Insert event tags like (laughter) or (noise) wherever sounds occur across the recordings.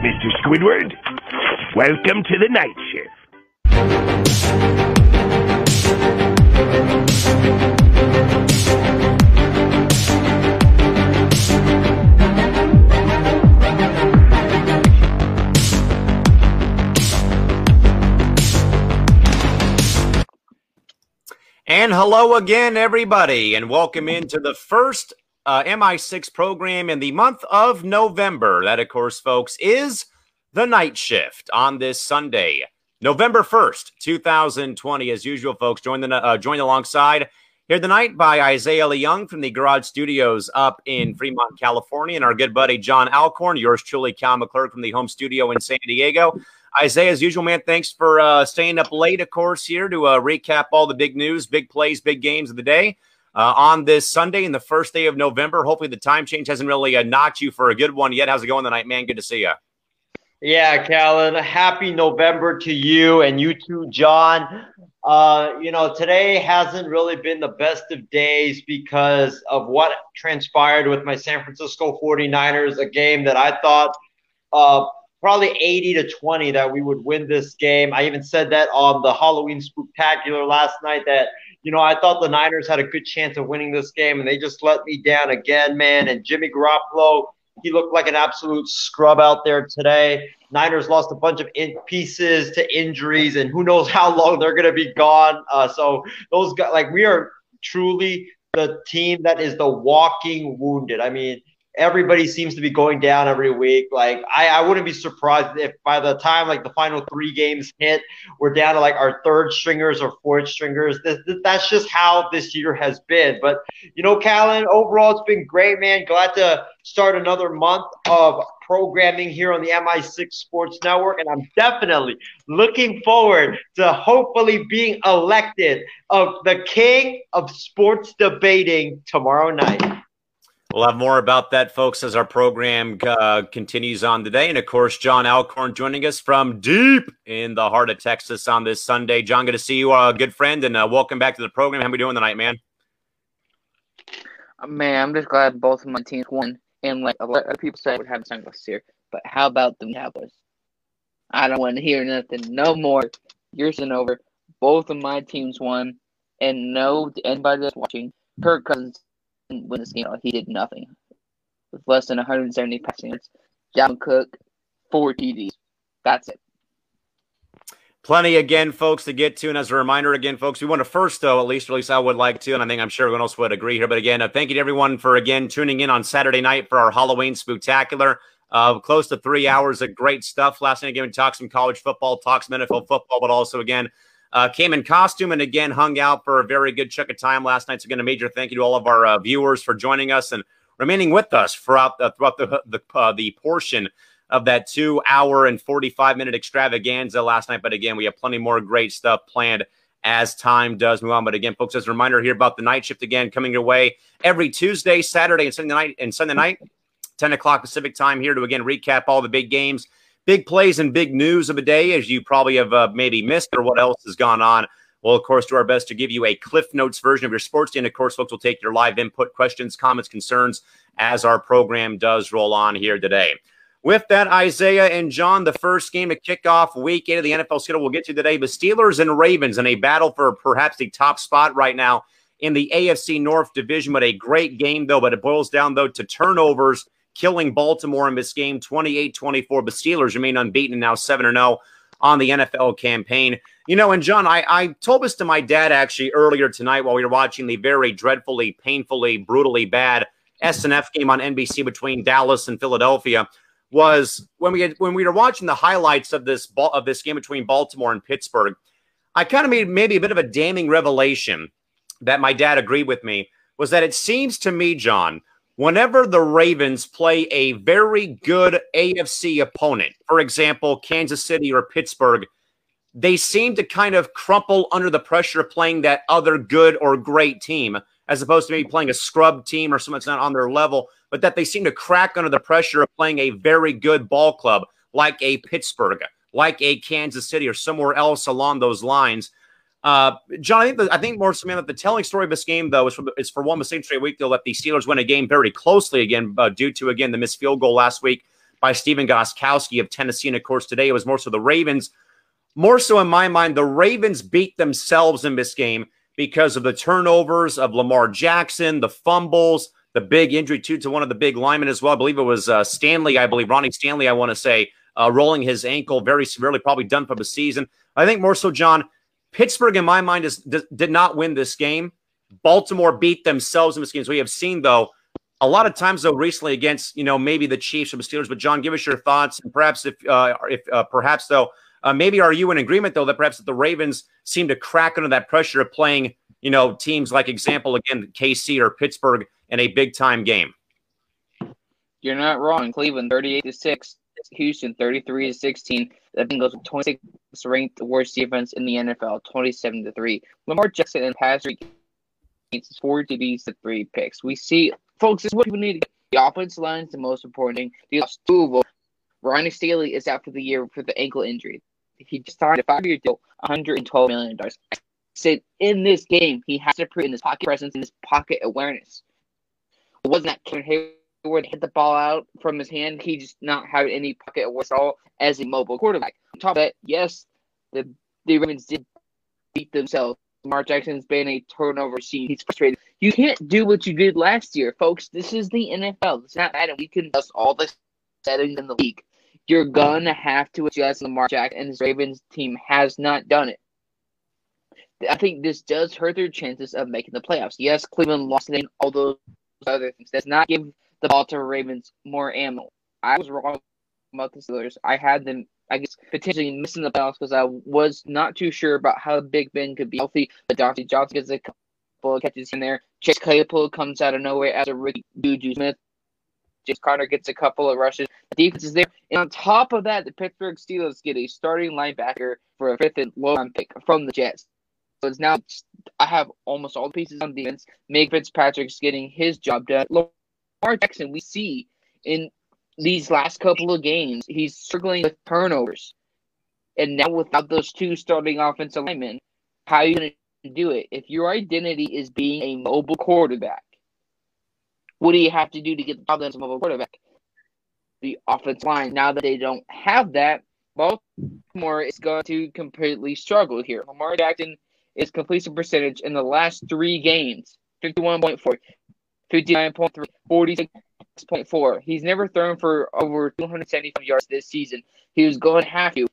Mr. Squidward, welcome to the night shift. And hello again, everybody, and welcome into the first uh, MI6 program in the month of November. That, of course, folks, is the night shift on this Sunday, November 1st, 2020. As usual, folks, join, the, uh, join alongside here tonight by Isaiah Leung from the Garage Studios up in Fremont, California, and our good buddy John Allcorn, yours truly, Cal McClurg from the home studio in San Diego. Isaiah, as usual, man, thanks for uh, staying up late, of course, here to uh, recap all the big news, big plays, big games of the day uh, on this Sunday and the first day of November. Hopefully, the time change hasn't really uh, knocked you for a good one yet. How's it going tonight, man? Good to see you. Yeah, Callan. Happy November to you and you too, John. Uh, you know, today hasn't really been the best of days because of what transpired with my San Francisco 49ers, a game that I thought uh, probably 80 to 20 that we would win this game. I even said that on the Halloween Spooktacular last night that, you know, I thought the Niners had a good chance of winning this game, and they just let me down again, man. And Jimmy Garoppolo, he looked like an absolute scrub out there today. Niners lost a bunch of in- pieces to injuries, and who knows (laughs) how long they're going to be gone. Uh, so those guys, like, we are truly the team that is the walking wounded. I mean, everybody seems to be going down every week. Like I, I wouldn't be surprised if by the time like the final three games hit, we're down to like our third stringers or fourth stringers. This, this, that's just how this year has been. But you know, Callan, overall it's been great, man. Glad to start another month of programming here on the MI6 Sports Network, and I'm definitely looking forward to hopefully being elected of the king of sports debating tomorrow night. We'll have more about that, folks, as our program uh, continues on today. And of course, John Allcorn joining us from deep in the heart of Texas on this Sunday. John, good to see you, uh, good friend, and uh, welcome back to the program. How are we doing tonight, man? Uh, man, I'm just glad both of my teams won. And like a lot of people say, I would have sunglasses here, but how about the Cowboys? I don't want to hear nothing no more. Years and over. Both of my teams won, and no anybody that's watching, Kirk Cousins win this game. He did nothing with less than 170 passing yards. John Cook, four TDs. That's it. Plenty again, folks, to get to. And as a reminder, again, folks, we want to first, though, at least, at least I would like to, and I think I'm sure everyone else would agree here. But again, uh, thank you to everyone for again tuning in on Saturday night for our Halloween spectacular. Uh, close to three hours of great stuff. Last night, again, we talked some college football, talked some NFL football, but also, again, uh, came in costume and again hung out for a very good chunk of time last night. So again, a major thank you to all of our uh, viewers for joining us and remaining with us throughout the, throughout the the, uh, the portion of that two hour and 45 minute extravaganza last night. But again, we have plenty more great stuff planned as time does move on. But again, folks, as a reminder here about the night shift again coming your way every Tuesday, Saturday, and Sunday night and Sunday night, 10 o'clock Pacific time here to again recap all the big games big plays and big news of the day, as you probably have uh, maybe missed, or what else has gone on. We'll, of course, do our best to give you a Cliff Notes version of your sports day. And, of course, folks will take your live input, questions, comments, concerns as our program does roll on here today. With that, Isaiah and John, the first game to kick off week eight of the NFL schedule we'll get to today. The Steelers and Ravens in a battle for perhaps the top spot right now in the AFC North division. But a great game, though. But it boils down, though, to turnovers killing Baltimore in this game 28 24. But Steelers remain unbeaten now 7 0 on the NFL campaign. You know, and John, I, I told this to my dad actually earlier tonight while we were watching the very dreadfully, painfully, brutally bad SNF game on NBC between Dallas and Philadelphia. Was when we had, when we were watching the highlights of this ball, of this game between Baltimore and Pittsburgh, I kind of made maybe a bit of a damning revelation that my dad agreed with me was that it seems to me, John, whenever the Ravens play a very good AFC opponent, for example, Kansas City or Pittsburgh, they seem to kind of crumple under the pressure of playing that other good or great team, as opposed to maybe playing a scrub team or someone that's not on their level, but that they seem to crack under the pressure of playing a very good ball club like a Pittsburgh, like a Kansas City, or somewhere else along those lines. Uh, John, I think the, I think more that the telling story of this game though is for is for one mistake straight week. They'll let the Steelers win a game very closely again uh, due to again the missed field goal last week by Stephen Gostkowski of Tennessee. And of course, today it was more so the Ravens. More so in my mind, the Ravens beat themselves in this game because of the turnovers of Lamar Jackson, the fumbles, the big injury to, to one of the big linemen as well. I believe it was uh, Stanley, I believe, Ronnie Stanley, I want to say, uh, rolling his ankle very severely, probably done for the season. I think more so, John, Pittsburgh, in my mind, is, did not win this game. Baltimore beat themselves in this game. So we have seen, though, a lot of times, though, recently against, you know, maybe the Chiefs or the Steelers. But, John, give us your thoughts. And perhaps, if, uh, if uh, perhaps, though, uh, maybe are you in agreement, though, that perhaps the Ravens seem to crack under that pressure of playing, you know, teams like, example, again, KC or Pittsburgh in a big time game? You're not wrong. Cleveland 38 to 6, Houston 33 to 16. The Bengals 26 ranked the worst defense in the NFL, 27 to 3. Lamar Jackson and Patrick four TDs to three picks. We see, folks, this is what people need. The offensive line is the most important thing. The lost them. Ronnie Stanley is out for the year for the ankle injury. He just signed a five-year deal, $112 million. I said in this game, he has to prove in his pocket presence and his pocket awareness. It wasn't that Kevin Heyward hit the ball out from his hand. He just not have any pocket all as a mobile quarterback. On top of that, yes, the the Ravens did beat themselves Lamar Jackson's been a turnover machine. He's frustrated. You can't do what you did last year, folks. This is the NFL. It's not Madden. We can adjust all the settings in the league. You're gonna have to adjust. Lamar Jackson and his Ravens team has not done it. I think this does hurt their chances of making the playoffs. Yes, Cleveland lost in all those other things. Does not give the Baltimore Ravens more ammo. I was wrong about the Steelers. I had them I guess potentially missing the playoffs because I was not too sure about how Big Ben could be healthy. But Diontae Johnson gets a couple of catches in there. Chase Claypool comes out of nowhere as a rookie. Juju Smith. James Conner gets a couple of rushes. The defense is there. And on top of that, the Pittsburgh Steelers get a starting linebacker for a fifth and low round pick from the Jets. So it's now I have almost all the pieces on defense. Meg Fitzpatrick's getting his job done. Lamar Jackson, we see in these last couple of games, he's struggling with turnovers. And now without those two starting offensive linemen, how are you going to do it? If your identity is being a mobile quarterback, what do you have to do to get the job as a mobile quarterback? The offensive line. Now that they don't have that, Baltimore is going to completely struggle here. Lamar Jackson is completion percentage in the last three games 51.4, 59.3, 46 6.4. He's never thrown for over 275 yards this season. He was going to have to.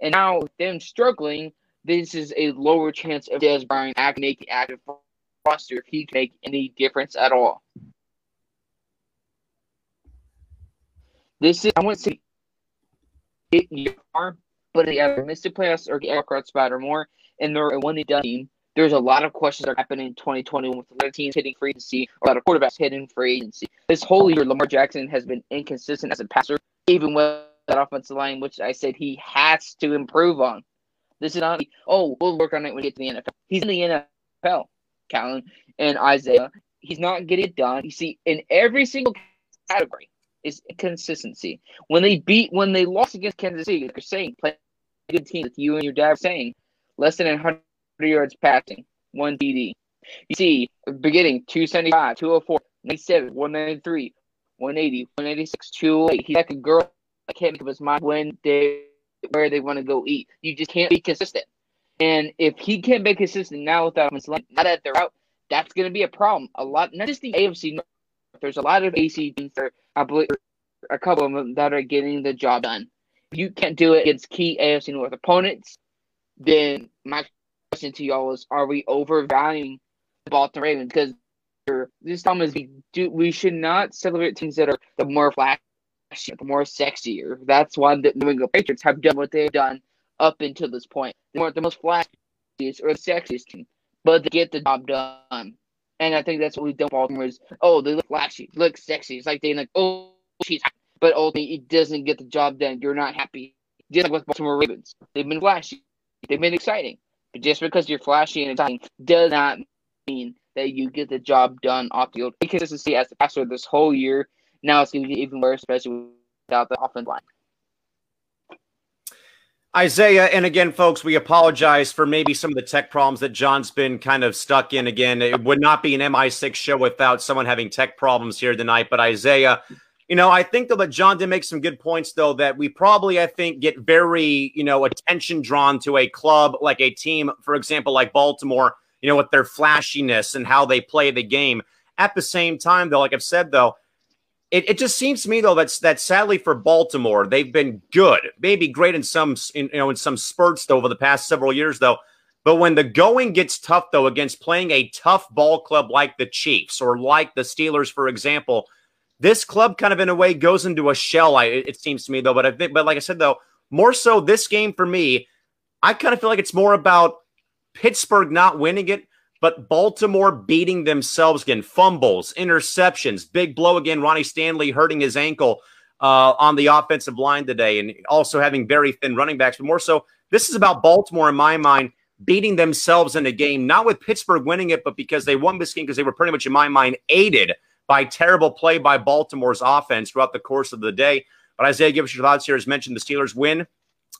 And now, with them struggling, this is a lower chance of Dez Bryant making active roster if he can make any difference at all. This is, I want to say, it but they either missed the playoffs or get a spot or more, and they're a one and done team there's a lot of questions that are happening in 2021 with a lot of teams hitting free agency, a lot of quarterbacks hitting free agency. This whole year, Lamar Jackson has been inconsistent as a passer, even with that offensive line, which I said he has to improve on. This is not, oh, we'll work on it when we get to the NFL. He's in the NFL, Callan and Isaiah. He's not getting it done. You see, in every single category is inconsistency. When they beat, when they lost against Kansas City, like you're saying, play a good team, with you and your dad saying, less than 100 yards passing, one TD. You see, beginning 275, 204, 97, 193, 180, 186, 208. He's like a girl I can't make up his mind when they where they want to go eat. You just can't be consistent. And if he can't be consistent now without offensive line, now that they're out, that's going to be a problem. A lot, not just the AFC North. There's a lot of AC teams that I believe a couple of them that are getting the job done. If you can't do it against key AFC North opponents, then my question to y'all is: Are we overvaluing the Baltimore Ravens? Because this time is we do we should not celebrate teams that are the more flashy, the more sexier. That's why the New England Patriots have done what they've done up until this point. They weren't the most flashiest or the sexiest team, but they get the job done. And I think that's what we've done. Baltimore is oh they look flashy, look sexy. It's like they like oh she's, but ultimately it doesn't get the job done. You're not happy. Just like with Baltimore Ravens, they've been flashy, they've been exciting, but just because you're flashy and exciting does not mean that you get the job done off the field. Consistency as the passer this whole year. Now it's going to get even worse, especially without the offensive line. Isaiah, and again, folks, we apologize for maybe some of the tech problems that John's been kind of stuck in. Again, it would not be an MI6 show without someone having tech problems here tonight. But Isaiah, you know, I think though that John did make some good points though that we probably I think get very you know attention drawn to a club like a team, for example, like Baltimore, you know, with their flashiness and how they play the game. At the same time, though, like I've said though, it, it just seems to me though that's that sadly for Baltimore, they've been good, maybe great in some in, you know in some spurts though over the past several years though. But when the going gets tough though against playing a tough ball club like the Chiefs or like the Steelers, for example this club kind of in a way goes into a shell. I, it seems to me though, but I think, but like I said though, more so this game for me, I kind of feel like it's more about Pittsburgh not winning it, but Baltimore beating themselves again. Fumbles, interceptions, big blow again. Ronnie Stanley hurting his ankle uh, on the offensive line today, and also having very thin running backs. But more so, this is about Baltimore in my mind beating themselves in a game, not with Pittsburgh winning it, but because they won this game because they were pretty much in my mind aided by terrible play by Baltimore's offense throughout the course of the day. But Isaiah, give us your thoughts here. As mentioned, the Steelers win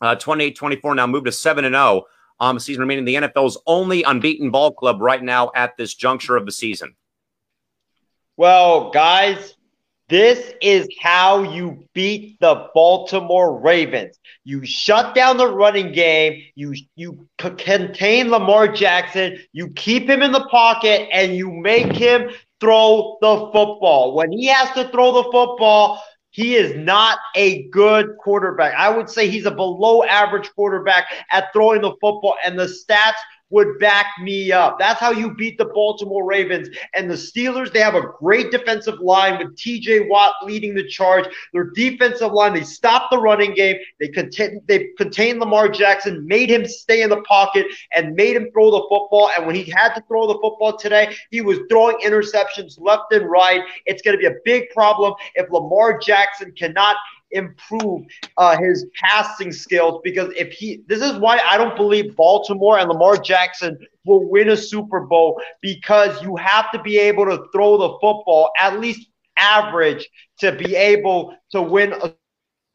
uh, 28 24, now move to 7 and 0 um, season remaining. The NFL's only unbeaten ball club right now at this juncture of the season. Well, guys, this is how you beat the Baltimore Ravens. You shut down the running game. You you contain Lamar Jackson. You keep him in the pocket, and you make him throw the football. When he has to throw the football, he is not a good quarterback. I would say he's a below average quarterback at throwing the football, and the stats would back me up. That's how you beat the Baltimore Ravens. And the Steelers, they have a great defensive line with TJ Watt leading the charge. Their defensive line, they stopped the running game. They contain, they contained Lamar Jackson, made him stay in the pocket, and made him throw the football. And when he had to throw the football today, he was throwing interceptions left and right. It's going to be a big problem if Lamar Jackson cannot improve uh, his passing skills because if he, this is why I don't believe Baltimore and Lamar Jackson will win a Super Bowl because you have to be able to throw the football at least average to be able to win a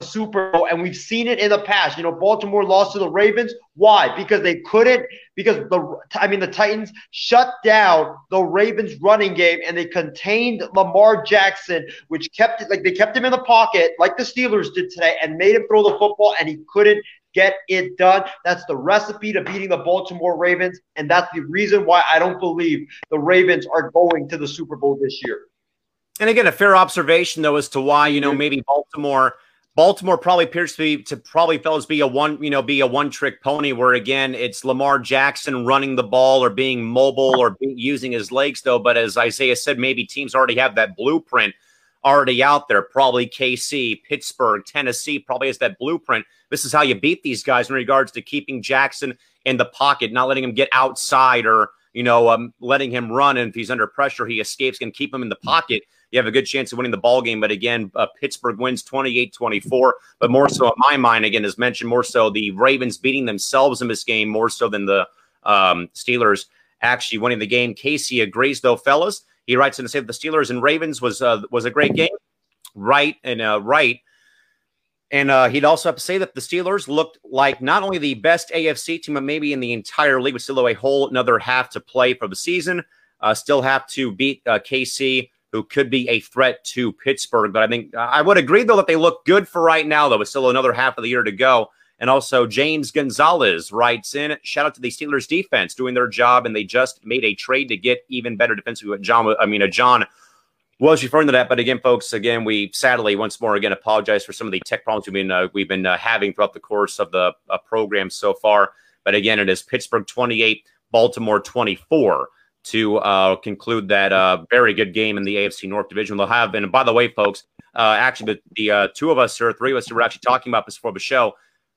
Super Bowl, and we've seen it in the past. You know, Baltimore lost to the Ravens. Why? Because they couldn't. Because the I mean, the Titans shut down the Ravens' running game, and they contained Lamar Jackson, which kept it like they kept him in the pocket, like the Steelers did today, and made him throw the football, and he couldn't get it done. That's the recipe to beating the Baltimore Ravens, and that's the reason why I don't believe the Ravens are going to the Super Bowl this year. And again, a fair observation though as to why you know maybe Baltimore Baltimore probably appears to be to probably fellas be a one you know be a one trick pony where again it's Lamar Jackson running the ball or being mobile or be, using his legs though. But as Isaiah said, maybe teams already have that blueprint already out there. Probably KC, Pittsburgh, Tennessee probably has that blueprint. This is how you beat these guys in regards to keeping Jackson in the pocket, not letting him get outside or you know um, letting him run. And if he's under pressure, he escapes and keep him in the pocket you have a good chance of winning the ball game. But again, uh, Pittsburgh wins 28 24. But more so, in my mind, again, as mentioned, more so the Ravens beating themselves in this game more so than the um, Steelers actually winning the game. Casey agrees, though, fellas. He writes in to say that the Steelers and Ravens was uh, was a great game. Right and uh, right. And uh, he'd also have to say that the Steelers looked like not only the best AFC team, but maybe in the entire league, with still a whole another half to play for the season. Uh, still have to beat uh, KC who could be a threat to Pittsburgh. But I think I would agree, though, that they look good for right now, though. It's still another half of the year to go. And also, James Gonzalez writes in, shout out to the Steelers defense doing their job, and they just made a trade to get even better defensively. What John, I mean, a John was referring to that. But again, folks, again, we sadly once more again apologize for some of the tech problems we've been uh, we've been uh, having throughout the course of the uh, program so far. But again, it is Pittsburgh 28, Baltimore 24 to uh, conclude that uh, very good game in the AFC North Division. They'll have, and by the way, folks, uh, actually, the, the uh, two of us or three of us who were actually talking about this before the show,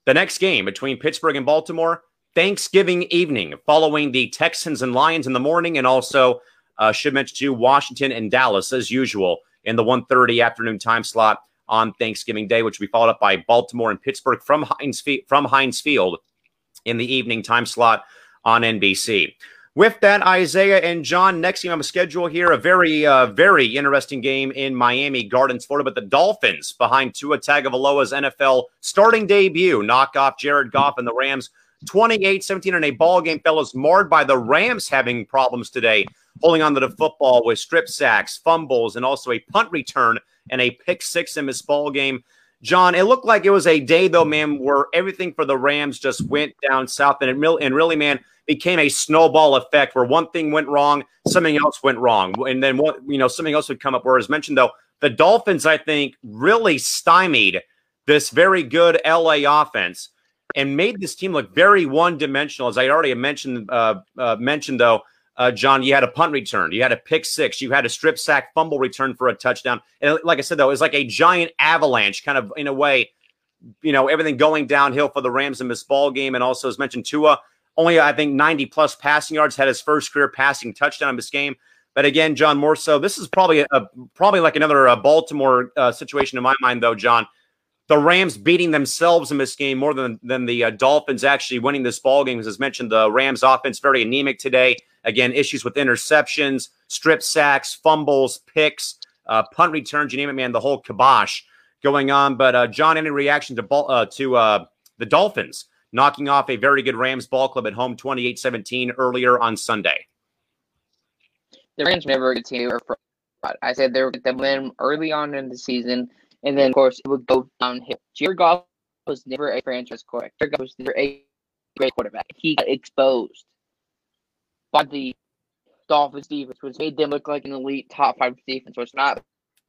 the next game between Pittsburgh and Baltimore, Thanksgiving evening, following the Texans and Lions in the morning, and also uh, should mention to Washington and Dallas as usual in the 1:30 afternoon time slot on Thanksgiving Day, which will be followed up by Baltimore and Pittsburgh from Heinz from Heinz Field in the evening time slot on NBC. With that, Isaiah and John, next game on the schedule here, a very, uh, very interesting game in Miami Gardens, Florida. But the Dolphins behind Tua Tagovailoa's NFL starting debut knock off Jared Goff and the Rams 28-17 in a ball game, fellas, marred by the Rams having problems today, holding on to the football with strip sacks, fumbles, and also a punt return and a pick six in this ball game. John, it looked like it was a day, though, man, where everything for the Rams just went down south, and it and really, man, became a snowball effect where one thing went wrong, something else went wrong, and then what you know, something else would come up. Whereas mentioned though, the Dolphins, I think, really stymied this very good LA offense and made this team look very one-dimensional. As I already mentioned, uh, uh, mentioned though, uh, John, you had a punt return, you had a pick six, you had a strip sack fumble return for a touchdown. And like I said, though, it was like a giant avalanche, kind of in a way, you know, everything going downhill for the Rams in this ball game. And also, as mentioned, Tua only, I think, 90 plus passing yards, had his first career passing touchdown in this game. But again, John, more so, this is probably a, probably like another uh, Baltimore uh, situation in my mind, though, John. The Rams beating themselves in this game more than than the uh, Dolphins actually winning this ball game. As mentioned, the Rams offense very anemic today. Again, issues with interceptions, strip sacks, fumbles, picks, uh, punt returns, you name it, man, the whole kibosh going on. But uh, John, any reaction to uh, to uh, the Dolphins knocking off a very good Rams ball club at home 28-17 earlier on Sunday? The Rams never get to I said they were them win early on in the season, and then of course it would go downhill. Jared Goff was never a franchise quarterback. Jared Goff was never a great quarterback. He got exposed by the Dolphins defense, which made them look like an elite top five defense, which not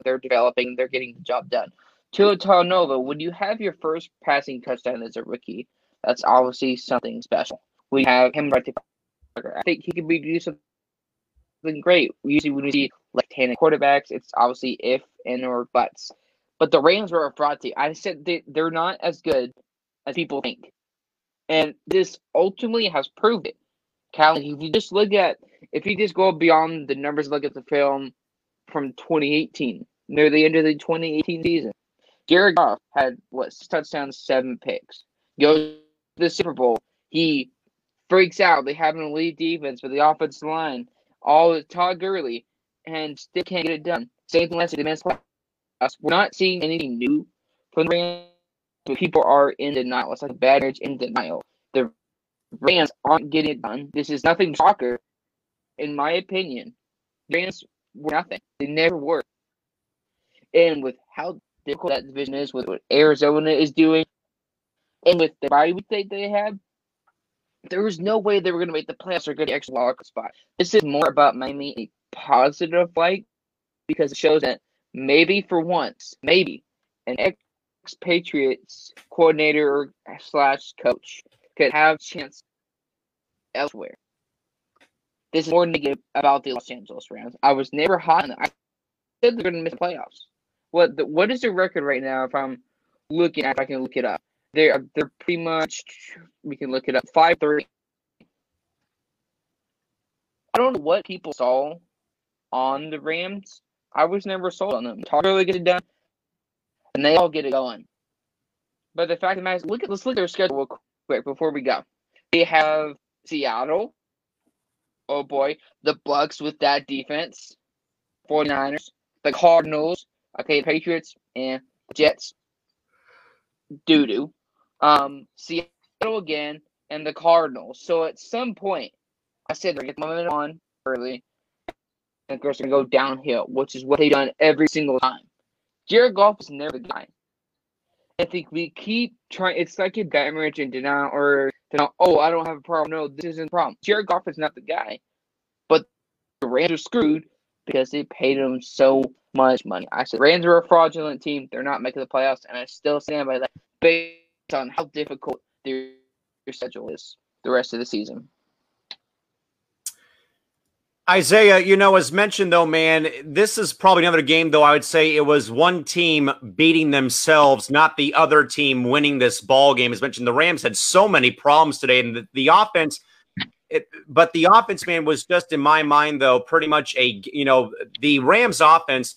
they're developing, they're getting the job done. Tua Tagovailoa, when you have your first passing touchdown as a rookie, that's obviously something special. We have him right there. I think he could be do something great. Usually when we see left-handed quarterbacks, it's obviously if and or buts. But the Rams were a fraud team. I said they, they're not as good as people think. And this ultimately has proved it. Cal, if you just look at, if you just go beyond the numbers, look at the film from 2018, near the end of the 2018 season, Jared Goff had what touchdowns, seven picks. Goes to the Super Bowl, he freaks out. They have an elite defense with the offensive line, all Todd Gurley, and still can't get it done. Same thing last year, the playoffs. We're not seeing anything new from the Rams, but people are in denial. It's like bad in denial. The Rams aren't getting it done. This is nothing shocker, in my opinion. Rams were nothing. They never were. And with how difficult that division is, with what Arizona is doing, and with the body week they, they had, there was no way they were going to make the playoffs or get the extra wild spot. This is more about Miami a positive light because it shows that maybe for once, maybe an ex-Patriots coordinator slash coach could have chance elsewhere. This is more negative about the Los Angeles Rams. I was never hot I said they're going to miss the playoffs. What the, what is their record right now? If I'm looking, if I can look it up, they're they're pretty much. We can look it up. Five three. I don't know what people saw on the Rams. I was never sold on them. Talk really get it done, and they all get it going. But the fact of the matter is, look at let's look at their schedule real quick before we go. They have Seattle. Oh boy. The Bucks with that defense. 49ers. The Cardinals. Okay, Patriots and Jets. Doo doo. Um, Seattle again and the Cardinals. So at some point, I said they're getting momentum on early. Of they're going to go downhill, which is what they've done every single time. Jared Goff is never the guy. I think we keep trying. It's like a marriage and denial, or denial. Oh, I don't have a problem. No, this isn't a problem. Jared Goff is not the guy, but the Rams are screwed because they paid him so much money. I said Rams are a fraudulent team. They're not making the playoffs, and I still stand by that based on how difficult their schedule is the rest of the season. Isaiah, you know, as mentioned though, man, this is probably another game though. I would say it was one team beating themselves, not the other team winning this ball game. As mentioned, the Rams had so many problems today, and the, the offense. It, but the offense, man, was just in my mind though, pretty much a you know the Rams offense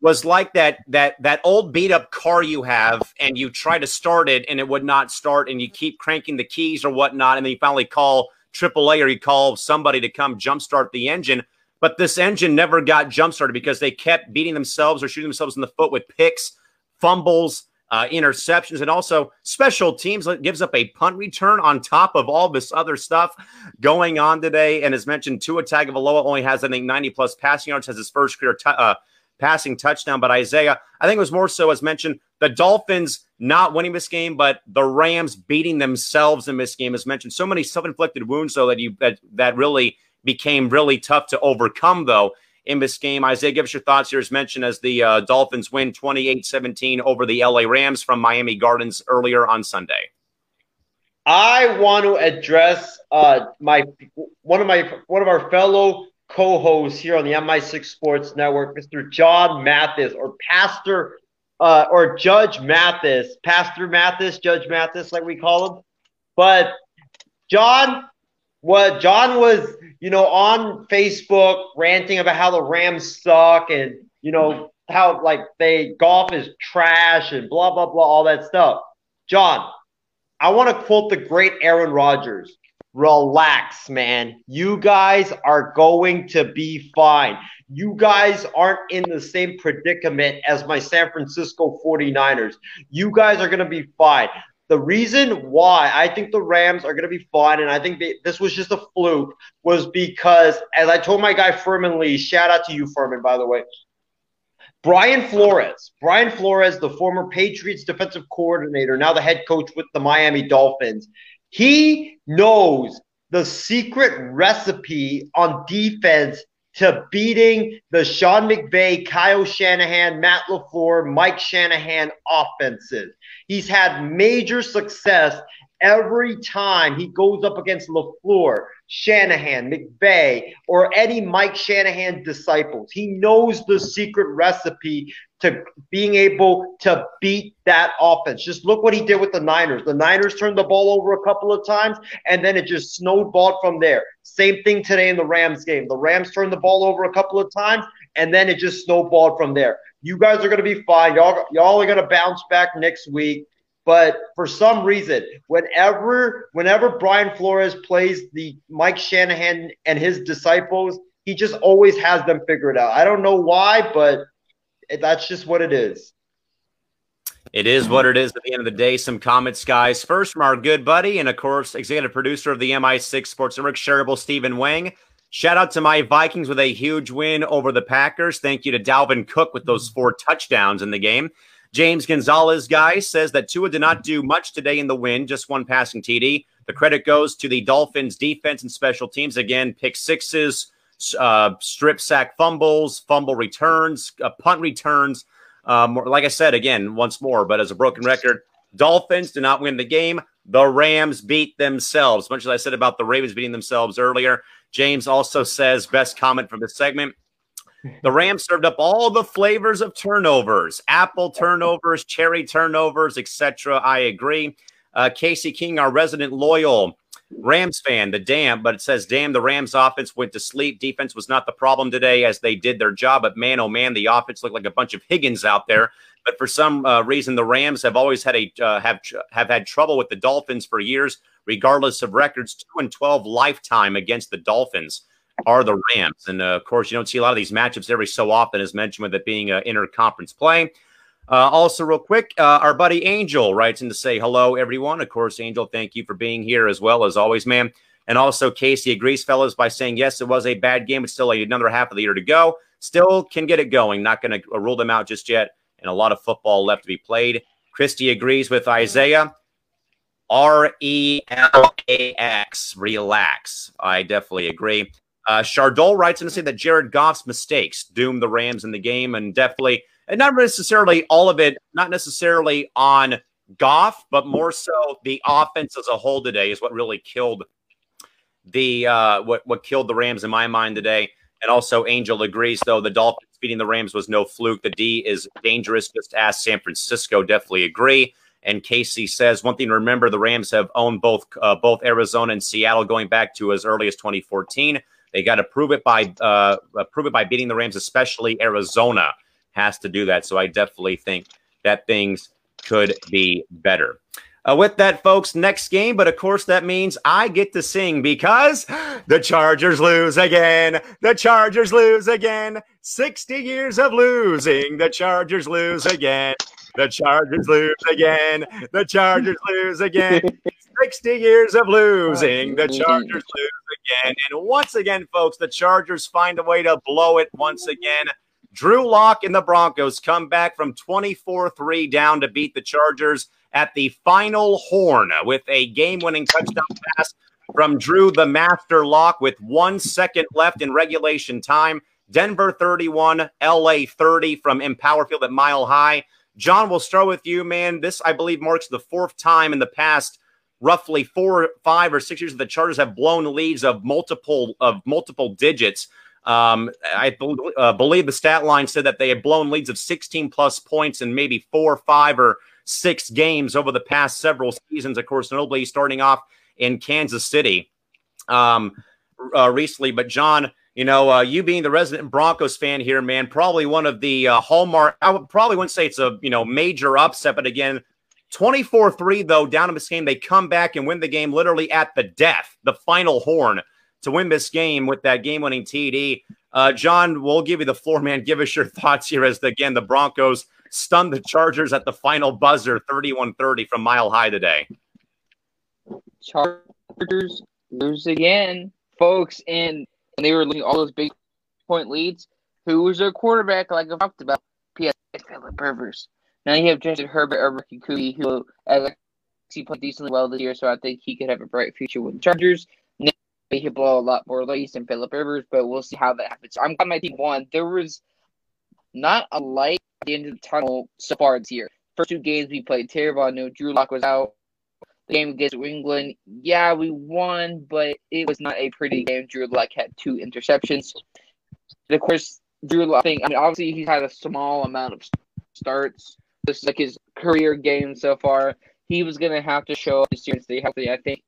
was like that that that old beat up car you have, and you try to start it and it would not start, and you keep cranking the keys or whatnot, and then you finally call AAA or he called somebody to come jumpstart the engine. But this engine never got jumpstarted because they kept beating themselves or shooting themselves in the foot with picks, fumbles, uh, interceptions, and also special teams. Gives up a punt return on top of all this other stuff going on today. And as mentioned, Tua Tagovailoa only has I think 90 plus passing yards, has his first career t- uh, passing touchdown. But Isaiah, I think it was more so as mentioned the Dolphins not winning this game, but the Rams beating themselves in this game. As mentioned, so many self-inflicted wounds though that you that that really became really tough to overcome though in this game. Isaiah, give us your thoughts here as mentioned as the uh, Dolphins win 28-17 over the LA Rams from Miami Gardens earlier on Sunday. I want to address uh, my one of my one of our fellow co-hosts here on the MI6 Sports Network, Mr. John Mathis or Pastor uh, or Judge Mathis, Pastor Mathis, Judge Mathis, like we call him. But John, what John was, you know, on Facebook ranting about how the Rams suck and you know how like they Goff is trash and blah blah blah, all that stuff. John, I want to quote the great Aaron Rodgers. Relax, man. You guys are going to be fine. You guys aren't in the same predicament as my San Francisco 49ers. You guys are going to be fine. The reason why I think the Rams are going to be fine, and I think they, this was just a fluke, was because, as I told my guy Furman Lee, shout out to you, Furman, by the way. Brian Flores, Brian Flores, the former Patriots defensive coordinator, now the head coach with the Miami Dolphins, he knows the secret recipe on defense to beating the Sean McVay, Kyle Shanahan, Matt LaFleur, Mike Shanahan offenses. He's had major success every time he goes up against LaFleur, Shanahan, McVay, or any Mike Shanahan disciples. He knows the secret recipe to being able to beat that offense. Just look what he did with the Niners. The Niners turned the ball over a couple of times, and then it just snowballed from there. Same thing today in the Rams game. The Rams turned the ball over a couple of times, and then it just snowballed from there. You guys are going to be fine. Y'all, y'all are going to bounce back next week. But for some reason, whenever whenever Brian Flores plays the Mike Shanahan and his disciples, he just always has them figured out. I don't know why, but that's just what it is. It is what it is at the end of the day. Some comments, guys. First from our good buddy and, of course, executive producer of the MI6 Sports Network, shareable Stephen Wang. Shout out to my Vikings with a huge win over the Packers. Thank you to Dalvin Cook with those four touchdowns in the game. James Gonzalez, guys, says that Tua did not do much today in the win, just one passing TD. The credit goes to the Dolphins' defense and special teams. Again, pick sixes, uh, strip sack fumbles, fumble returns, uh, punt returns. Um, like I said, again, once more, but as a broken record, Dolphins do not win the game. The Rams beat themselves. Much as I said about the Ravens beating themselves earlier. James also says, best comment from this segment. The Rams served up all the flavors of turnovers, apple turnovers, cherry turnovers, etc. I agree. Uh, Casey King, our resident loyal Rams fan, the damn, but it says, damn, the Rams offense went to sleep. Defense was not the problem today as they did their job. But man, oh man, the offense looked like a bunch of Higgins out there. But for some uh, reason, the Rams have always had a uh, have have had trouble with the Dolphins for years, regardless of records. Two and twelve lifetime against the Dolphins are the Rams, and uh, of course, you don't see a lot of these matchups every so often, as mentioned with it being an interconference play. Uh, also, real quick, uh, our buddy Angel writes in to say hello, everyone. Of course, Angel, thank you for being here as well as always, man. And also, Casey agrees, fellas, by saying yes, it was a bad game. It's still another half of the year to go. Still can get it going. Not going to rule them out just yet, and a lot of football left to be played. Christy agrees with Isaiah. R E L A X, relax. I definitely agree. Uh, Chardol writes in to say that Jared Goff's mistakes doomed the Rams in the game, and definitely and not necessarily all of it, not necessarily on Goff, but more so the offense as a whole today is what really killed the uh, what what killed the Rams in my mind today. And also, Angel agrees though the Dolphins beating the Rams was no fluke. The D is dangerous. Just ask San Francisco. Definitely agree. And Casey says one thing to remember: the Rams have owned both uh, both Arizona and Seattle going back to as early as 2014. They got to prove it by uh, prove it by beating the Rams, especially Arizona has to do that. So I definitely think that things could be better. Uh, with that, folks, next game. But of course, that means I get to sing because (gasps) the Chargers lose again. The Chargers lose again. 60 years of losing. The Chargers lose again. The Chargers lose again. The Chargers lose again. (laughs) 60 years of losing. The Chargers lose again. And once again, folks, the Chargers find a way to blow it once again. Drew Lock and the Broncos come back from 24 3 down to beat the Chargers at the final horn with a game winning touchdown pass from Drew the Master Lock with one second left in regulation time. Denver 31, LA 30 from Empower Field at Mile High. John, we'll start with you, man. This, I believe, marks the fourth time in the past roughly four, five, or six years that the Chargers have blown leads of multiple of multiple digits. Um, I uh, believe the stat line said that they had blown leads of 16 plus points in maybe four, five, or six games over the past several seasons. Of course, notably starting off in Kansas City um, uh, recently. But John, you know, uh, you being the resident Broncos fan here, man, probably one of the uh, hallmark. I would probably wouldn't say it's a you know major upset, but again, 24-3 though down in this game, they come back and win the game literally at the death, the final horn to win this game with that game-winning TD. Uh, John, we'll give you the floor, man. Give us your (laughs) thoughts here as the, again the Broncos stunned the Chargers at the final buzzer 31-30 from Mile High today. Chargers lose again, folks, and, they were losing all those big point leads. Who was their quarterback, like I talked about? P.S. Philip Rivers. Now you have Justin Herbert or Ricky Cooley, who as he played decently well this year, so I think he could have a bright future with the Chargers. He could blow a lot more leads than Philip Rivers, but we'll see how that happens. I'm glad my team won. There was not a light at the end of the tunnel so far this year. First two games we played terrible. I Drew Lock was out. The game against England, yeah, we won, but it was not a pretty game. Drew Lock had two interceptions. And of course, Drew Lock, I, I mean, obviously he's had a small amount of starts. This is like his career game so far. He was going to have to show up this year and stay healthy. I think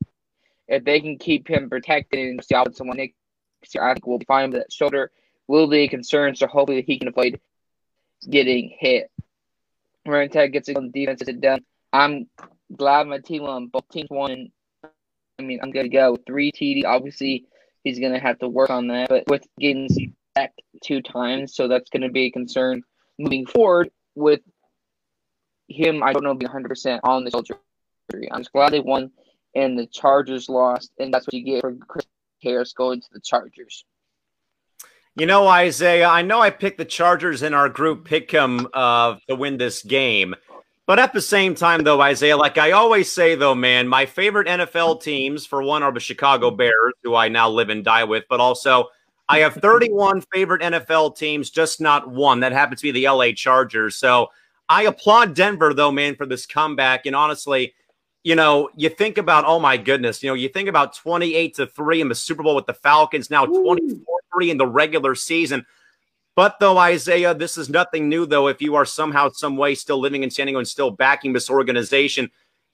if they can keep him protected and see out someone next year, I think we'll be fine. But that shoulder will be a concern, so hopefully he can avoid getting hit. Tag gets it on defense, it done. I'm glad my team won. Both teams won. I mean, I'm gonna go three TD. Obviously, he's gonna have to work on that, but with getting back two times, so that's gonna be a concern moving forward. With him, I don't know, be 100 percent on the shoulder. I'm just glad they won, and the Chargers lost, and that's what you get for Chris Harris going to the Chargers. You know, Isaiah, I know I picked the Chargers in our group pick 'em uh, to win this game. But at the same time, though, Isaiah, like I always say, though, man, my favorite NFL teams, for one, are the Chicago Bears, who I now live and die with, but also I have 31 favorite NFL teams, just not one. That happens to be the LA Chargers. So I applaud Denver, though, man, for this comeback. And honestly, you know, you think about, oh my goodness, you know, you think about 28 to 3 in the Super Bowl with the Falcons, now 24 3 in the regular season. But though, Isaiah, this is nothing new, though, if you are somehow, some way still living in San Diego and still backing this organization,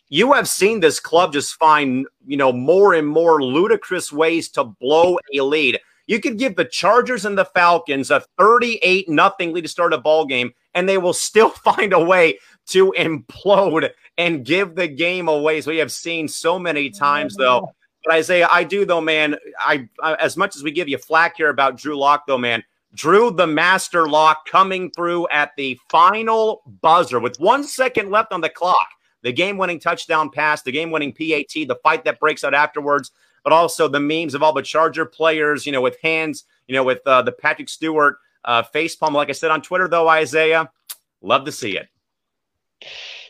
you have seen this club just find, you know, more and more ludicrous ways to blow a lead. You could give the Chargers and the Falcons a 38 nothing lead to start a ball game, and they will still (laughs) find a way to implode and give the game away. So we have seen so many times, though. But Isaiah, I do though, man. I, I as much as we give you flack here about Drew Lock, though, man. Drew the master lock coming through at the final buzzer with one second left on the clock. The game winning touchdown pass, the game winning PAT, the fight that breaks out afterwards, but also the memes of all the Charger players, you know, with hands, you know, with uh, the Patrick Stewart uh, facepalm. Like I said on Twitter, though, Isaiah, love to see it.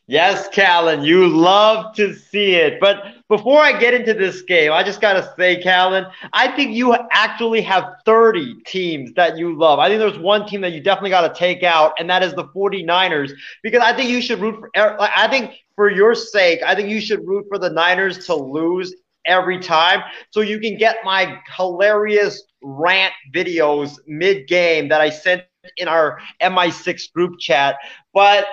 Yes, Callan, you love to see it. But before I get into this game, I just got to say, Callan, I think you actually have 30 teams that you love. I think there's one team that you definitely got to take out, and that is the 49ers, because I think you should root for, er, I think for your sake, I think you should root for the Niners to lose every time so you can get my hilarious rant videos mid game that I sent in our MI6 group chat. But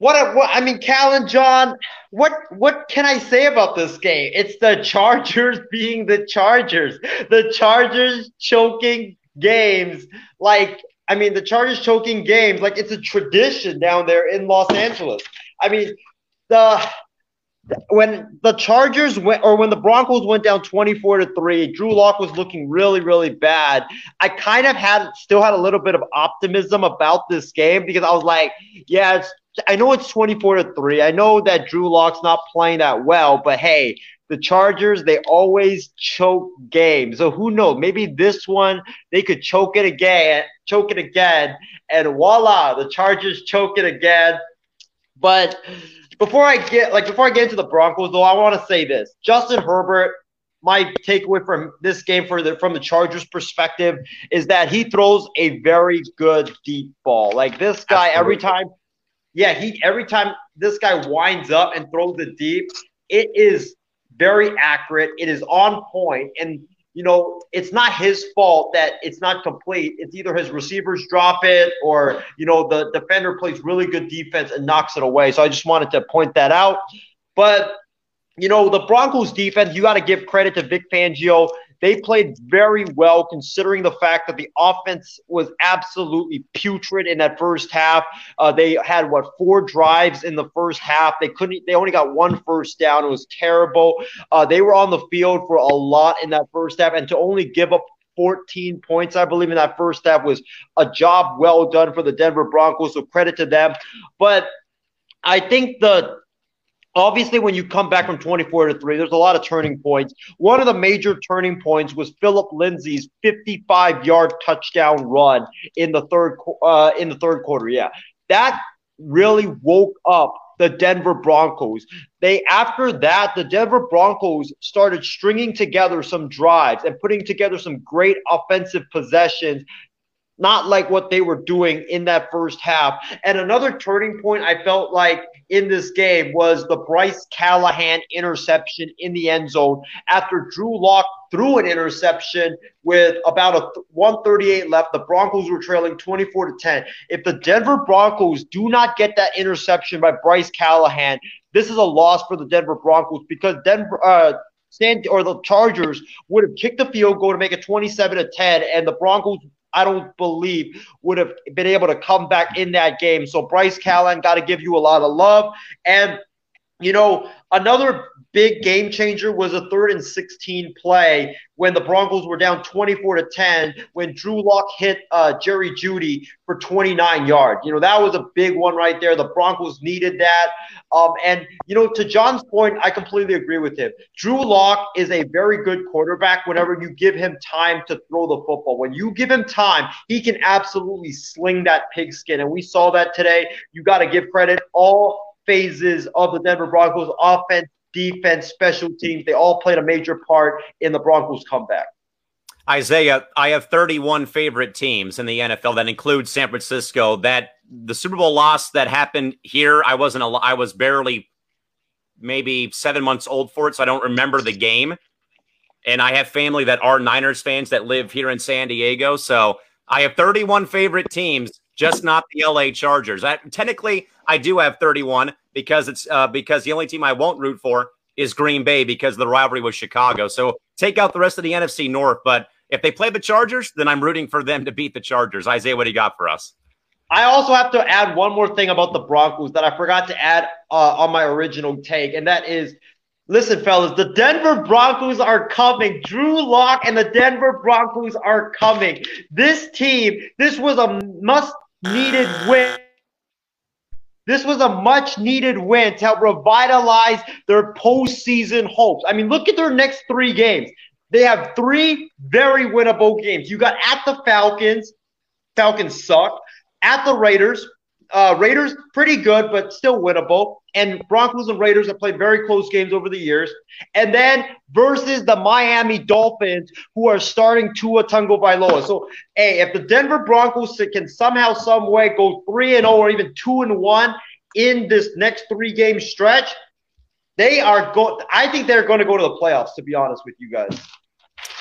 what, what I mean, Cal and John, what what can I say about this game? It's the Chargers (laughs) being the Chargers. The Chargers choking games like I mean, the Chargers choking games like it's a tradition down there in Los Angeles. I mean, the when the Chargers went or when the Broncos went down 24 to 3, Drew Lock was looking really, really bad. I kind of had still had a little bit of optimism about this game because I was like, yeah, it's I know it's 24 to 3. I know that Drew Lock's not playing that well, but hey, the Chargers, they always choke games. So who knows? Maybe this one they could choke it again, choke it again, and voila, the Chargers choke it again. But before I get like before I get into the Broncos, though, I want to say this: Justin Herbert. My takeaway from this game for the from the Chargers perspective is that he throws a very good deep ball. Like this guy, Absolutely. every time, yeah, he every time this guy winds up and throws it deep, it is very accurate. It is on point, and you know, it's not his fault that it's not complete. It's either his receivers drop it or, you know, the defender plays really good defense and knocks it away. So I just wanted to point that out. But, you know, the Broncos defense, you got to give credit to Vic Fangio. They played very well considering the fact that the offense was absolutely putrid in that first half. Uh, they had what four drives in the first half. They couldn't. They only got one first down. It was terrible. Uh, they were on the field for a lot in that first half, and to only give up 14 points, I believe, in that first half was a job well done for the Denver Broncos. So credit to them. But I think the Obviously, when you come back from 24 to 3, there's a lot of turning points. One of the major turning points was Phillip Lindsay's 55-yard touchdown run in the third uh, in the third quarter. Yeah. That really woke up the Denver Broncos. They after that, the Denver Broncos started stringing together some drives and putting together some great offensive possessions not like what they were doing in that first half. And another turning point I felt like in this game was the Bryce Callahan interception in the end zone after Drew Lock threw an interception with about a 138 left. The Broncos were trailing 24 to 10. If the Denver Broncos do not get that interception by Bryce Callahan, this is a loss for the Denver Broncos because Denver uh, San or the Chargers would have kicked the field goal to make it 27 to 10, and the Broncos I don't believe would have been able to come back in that game. So Bryce Callahan got to give you a lot of love. And, you know, another big game changer was a third and 16 play when the Broncos were down 24 to 10 when Drew Lock hit uh, Jerry Jeudy for 29 yards. You know, that was a big one right there. The Broncos needed that. Um, and, you know, to John's point, I completely agree with him. Drew Lock is a very good quarterback whenever you give him time to throw the football. When you give him time, he can absolutely sling that pigskin. And we saw that today. You got to give credit all phases of the Denver Broncos offense, defense, special teams. They all played a major part in the Broncos' comeback. Isaiah, I have 31 favorite teams in the NFL that includes San Francisco. That the Super Bowl loss that happened here, I wasn't. A, I was barely maybe seven months old for it, so I don't remember the game. And I have family that are Niners fans that live here in San Diego, so I have 31 favorite teams, just not the LA Chargers. I, technically, I do have 31 because it's uh, because the only team I won't root for is Green Bay because the rivalry with Chicago. So take out the rest of the NFC North. But if they play the Chargers, then I'm rooting for them to beat the Chargers. Isaiah, what do you got for us? I also have to add one more thing about the Broncos that I forgot to add uh, on my original take, and that is listen, fellas, the Denver Broncos are coming. Drew Lock and the Denver Broncos are coming. This team, this was a must needed win this was a much needed win to help revitalize their postseason hopes. I mean, look at their next three games. They have three very winnable games. You got at the Falcons, Falcons suck. At the Raiders, uh, Raiders pretty good, but still winnable. And Broncos and Raiders have played very close games over the years. And then versus the Miami Dolphins, who are starting Tua Tungo Tagovailoa. So, hey, if the Denver Broncos can somehow, some way go three and zero oh or even two and one in this next three game stretch, they are going. I think they're going to go to the playoffs. To be honest with you guys.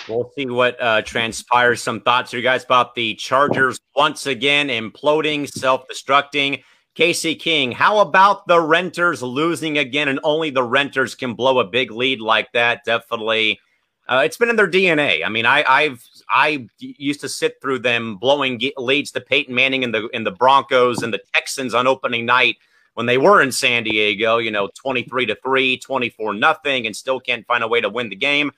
We'll see what uh, transpires. Some thoughts, you guys, about the Chargers once again imploding, self destructing. Casey King, how about the renters losing again and only the renters can blow a big lead like that? Definitely. Uh, it's been in their DNA. I mean, I, I've I used to sit through them blowing leads to Peyton Manning and the in the Broncos and the Texans on opening night when they were in San Diego, you know, 23 to 3, 24 nothing, and still can't find a way to win the game.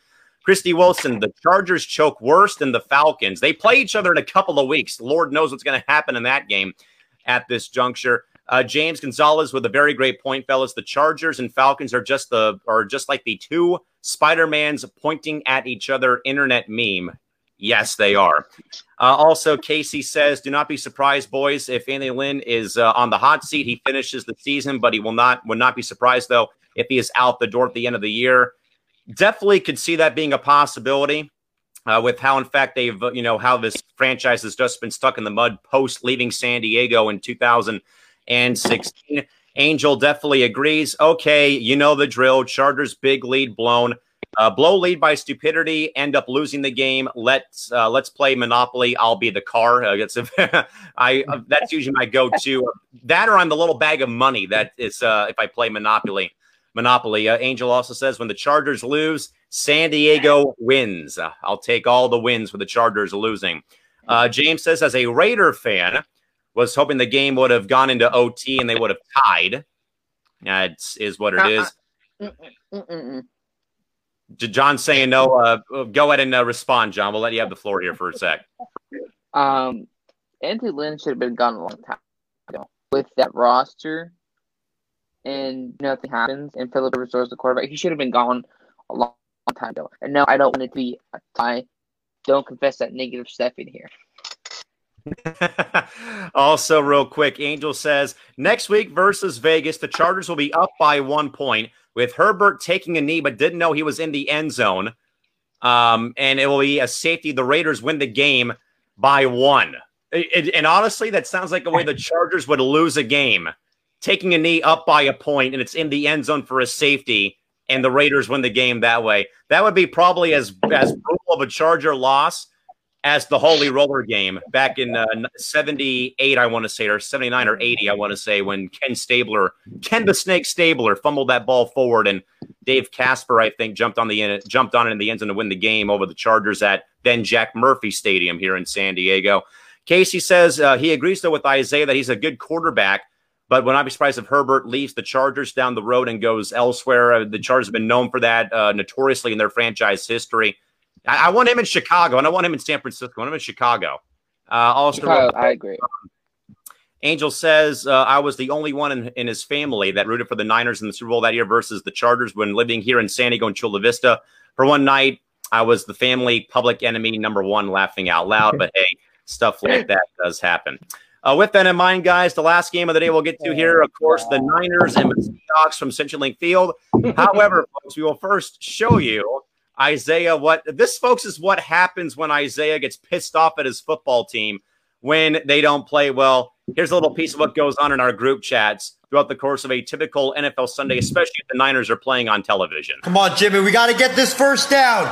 Christy Wilson, the Chargers choke worse than the Falcons. They play each other in a couple of weeks. Lord knows what's going to happen in that game at this juncture. Uh, James Gonzalez with a very great point, fellas. The Chargers and Falcons are just the are just like the two Spider Mans pointing at each other internet meme. Yes, they are. Uh, also, Casey says, "Do not be surprised, boys, if Anthony Lynn is uh, on the hot seat. He finishes the season, but he will not would not be surprised though if he is out the door at the end of the year. Definitely could see that being a possibility." Uh, with how, in fact, they've, you know, how this franchise has just been stuck in the mud post leaving San Diego in 2016. Angel definitely agrees. Okay, you know the drill. Chargers big lead blown. Uh, blow lead by stupidity, end up losing the game. Let's uh, let's play Monopoly. I'll be the car. Uh, that's, (laughs) I uh, that's usually my go-to. That or I'm the little bag of money. That is uh, if I play Monopoly. Monopoly. Uh, Angel also says when the Chargers lose, San Diego wins. I'll take all the wins for the Chargers losing. Uh, James says as a Raider fan, was hoping the game would have gone into OT and they would have tied. That is what it is. Uh-uh. John saying no. Uh, go ahead and uh, respond, John. We'll let you have the floor here for a sec. (laughs) Um, Anthony Lynn should have been gone a long time ago with that roster, and nothing happens. And Philip restores the quarterback. He should have been gone a long, long time ago. And no, I don't want it to be a tie. Don't confess that negative stuff in here. (laughs) also, real quick, Angel says next week versus Vegas, the Chargers will be up by one point with Herbert taking a knee but didn't know he was in the end zone. Um, and it will be a safety. The Raiders win the game by one. It, it, and honestly, that sounds like a way the (laughs) Chargers would lose a game, taking a knee up by a point, and it's in the end zone for a safety, and the Raiders win the game that way. That would be probably as as brutal of a Charger loss as the Holy Roller game back in uh, 78, I want to say, or 79 or 80, I want to say, when Ken Stabler, Ken the Snake Stabler, fumbled that ball forward, and Dave Casper, I think, jumped on the jumped on it in the end zone to win the game over the Chargers at then Jack Murphy Stadium here in San Diego. Casey says uh, he agrees though with Isaiah that he's a good quarterback, but would not be surprised if Herbert leaves the Chargers down the road and goes elsewhere. Uh, the Chargers have been known for that uh, notoriously in their franchise history. I, I, want him in Chicago, and I want him in San Francisco. I want him in Chicago. Uh, also, Chicago, I agree. Angel says uh, I was the only one in, in, his family that rooted for the Niners in the Super Bowl that year versus the Chargers when living here in San Diego and Chula Vista. For one night, I was the family public enemy number one, laughing out loud. But hey, stuff like that does happen. Uh, with that in mind, guys, the last game of the day we'll get to here, of course, the Niners and the Seahawks from CenturyLink Field. However, folks, we will first show you Isaiah, what this, folks, is what happens when Isaiah gets pissed off at his football team when they don't play well. Here's a little piece of what goes on in our group chats throughout the course of a typical NFL Sunday, especially if the Niners are playing on television. Come on, Jimmy, we got to get this first down.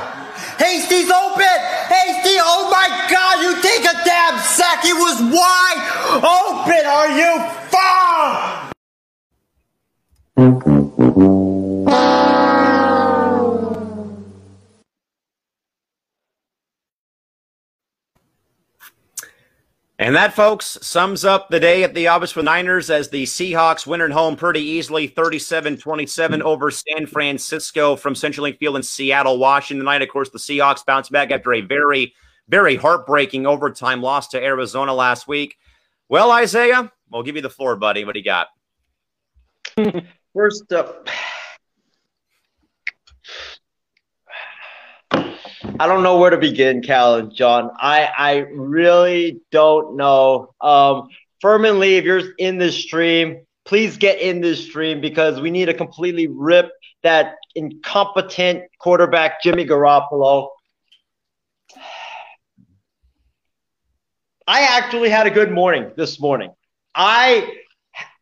Hasty's open. Hasty, oh my God, you take a damn sack. He was wide open. Are you far? And that, folks, sums up the day at the office for Niners as the Seahawks win at home pretty easily 37 27 over San Francisco from CenturyLink Field in Seattle, Washington. Tonight, of course, the Seahawks bounce back after a very, very heartbreaking overtime loss to Arizona last week. Well, Isaiah, we'll give you the floor, buddy. What do you got? (laughs) First up, I don't know where to begin, Cal and John. I I really don't know. Um, Furman Lee, if you're in this stream, please get in this stream because we need to completely rip that incompetent quarterback Jimmy Garoppolo. I actually had a good morning this morning. I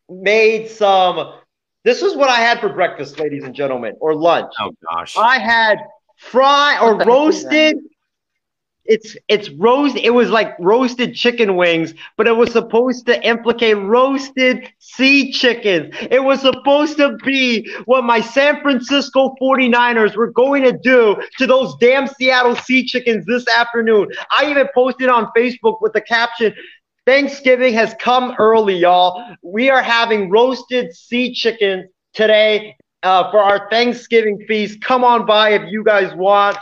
made some. This is what I had for breakfast, ladies and gentlemen, or lunch. Oh gosh! I had fry or roasted. It's it's roast. It was like roasted chicken wings, but it was supposed to implicate roasted sea chickens. It was supposed to be what my San Francisco 49ers were going to do to those damn Seattle sea chickens this afternoon. I even posted on Facebook with the caption, Thanksgiving has come early, y'all. We are having roasted sea chicken today uh, for our Thanksgiving feast. Come on by if you guys want.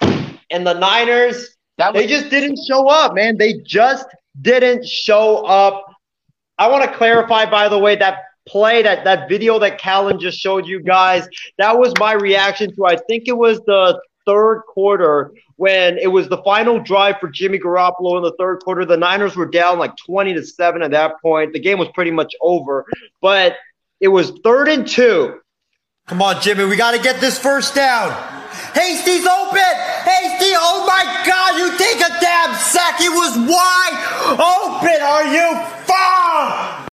And the Niners, was they just didn't show up, man. They just didn't show up. I want to clarify, by the way, that play, that, that video that Callan just showed you guys, that was my reaction to, I think it was the third quarter when it was the final drive for Jimmy Garoppolo in the third quarter. The Niners were down like 20 to 7 at that point. The game was pretty much over, but it was third and two. Come on, Jimmy, we got to get this first down. Hasty's open! Hasty, oh my God, you take a damn sack. He was wide open. Are you far?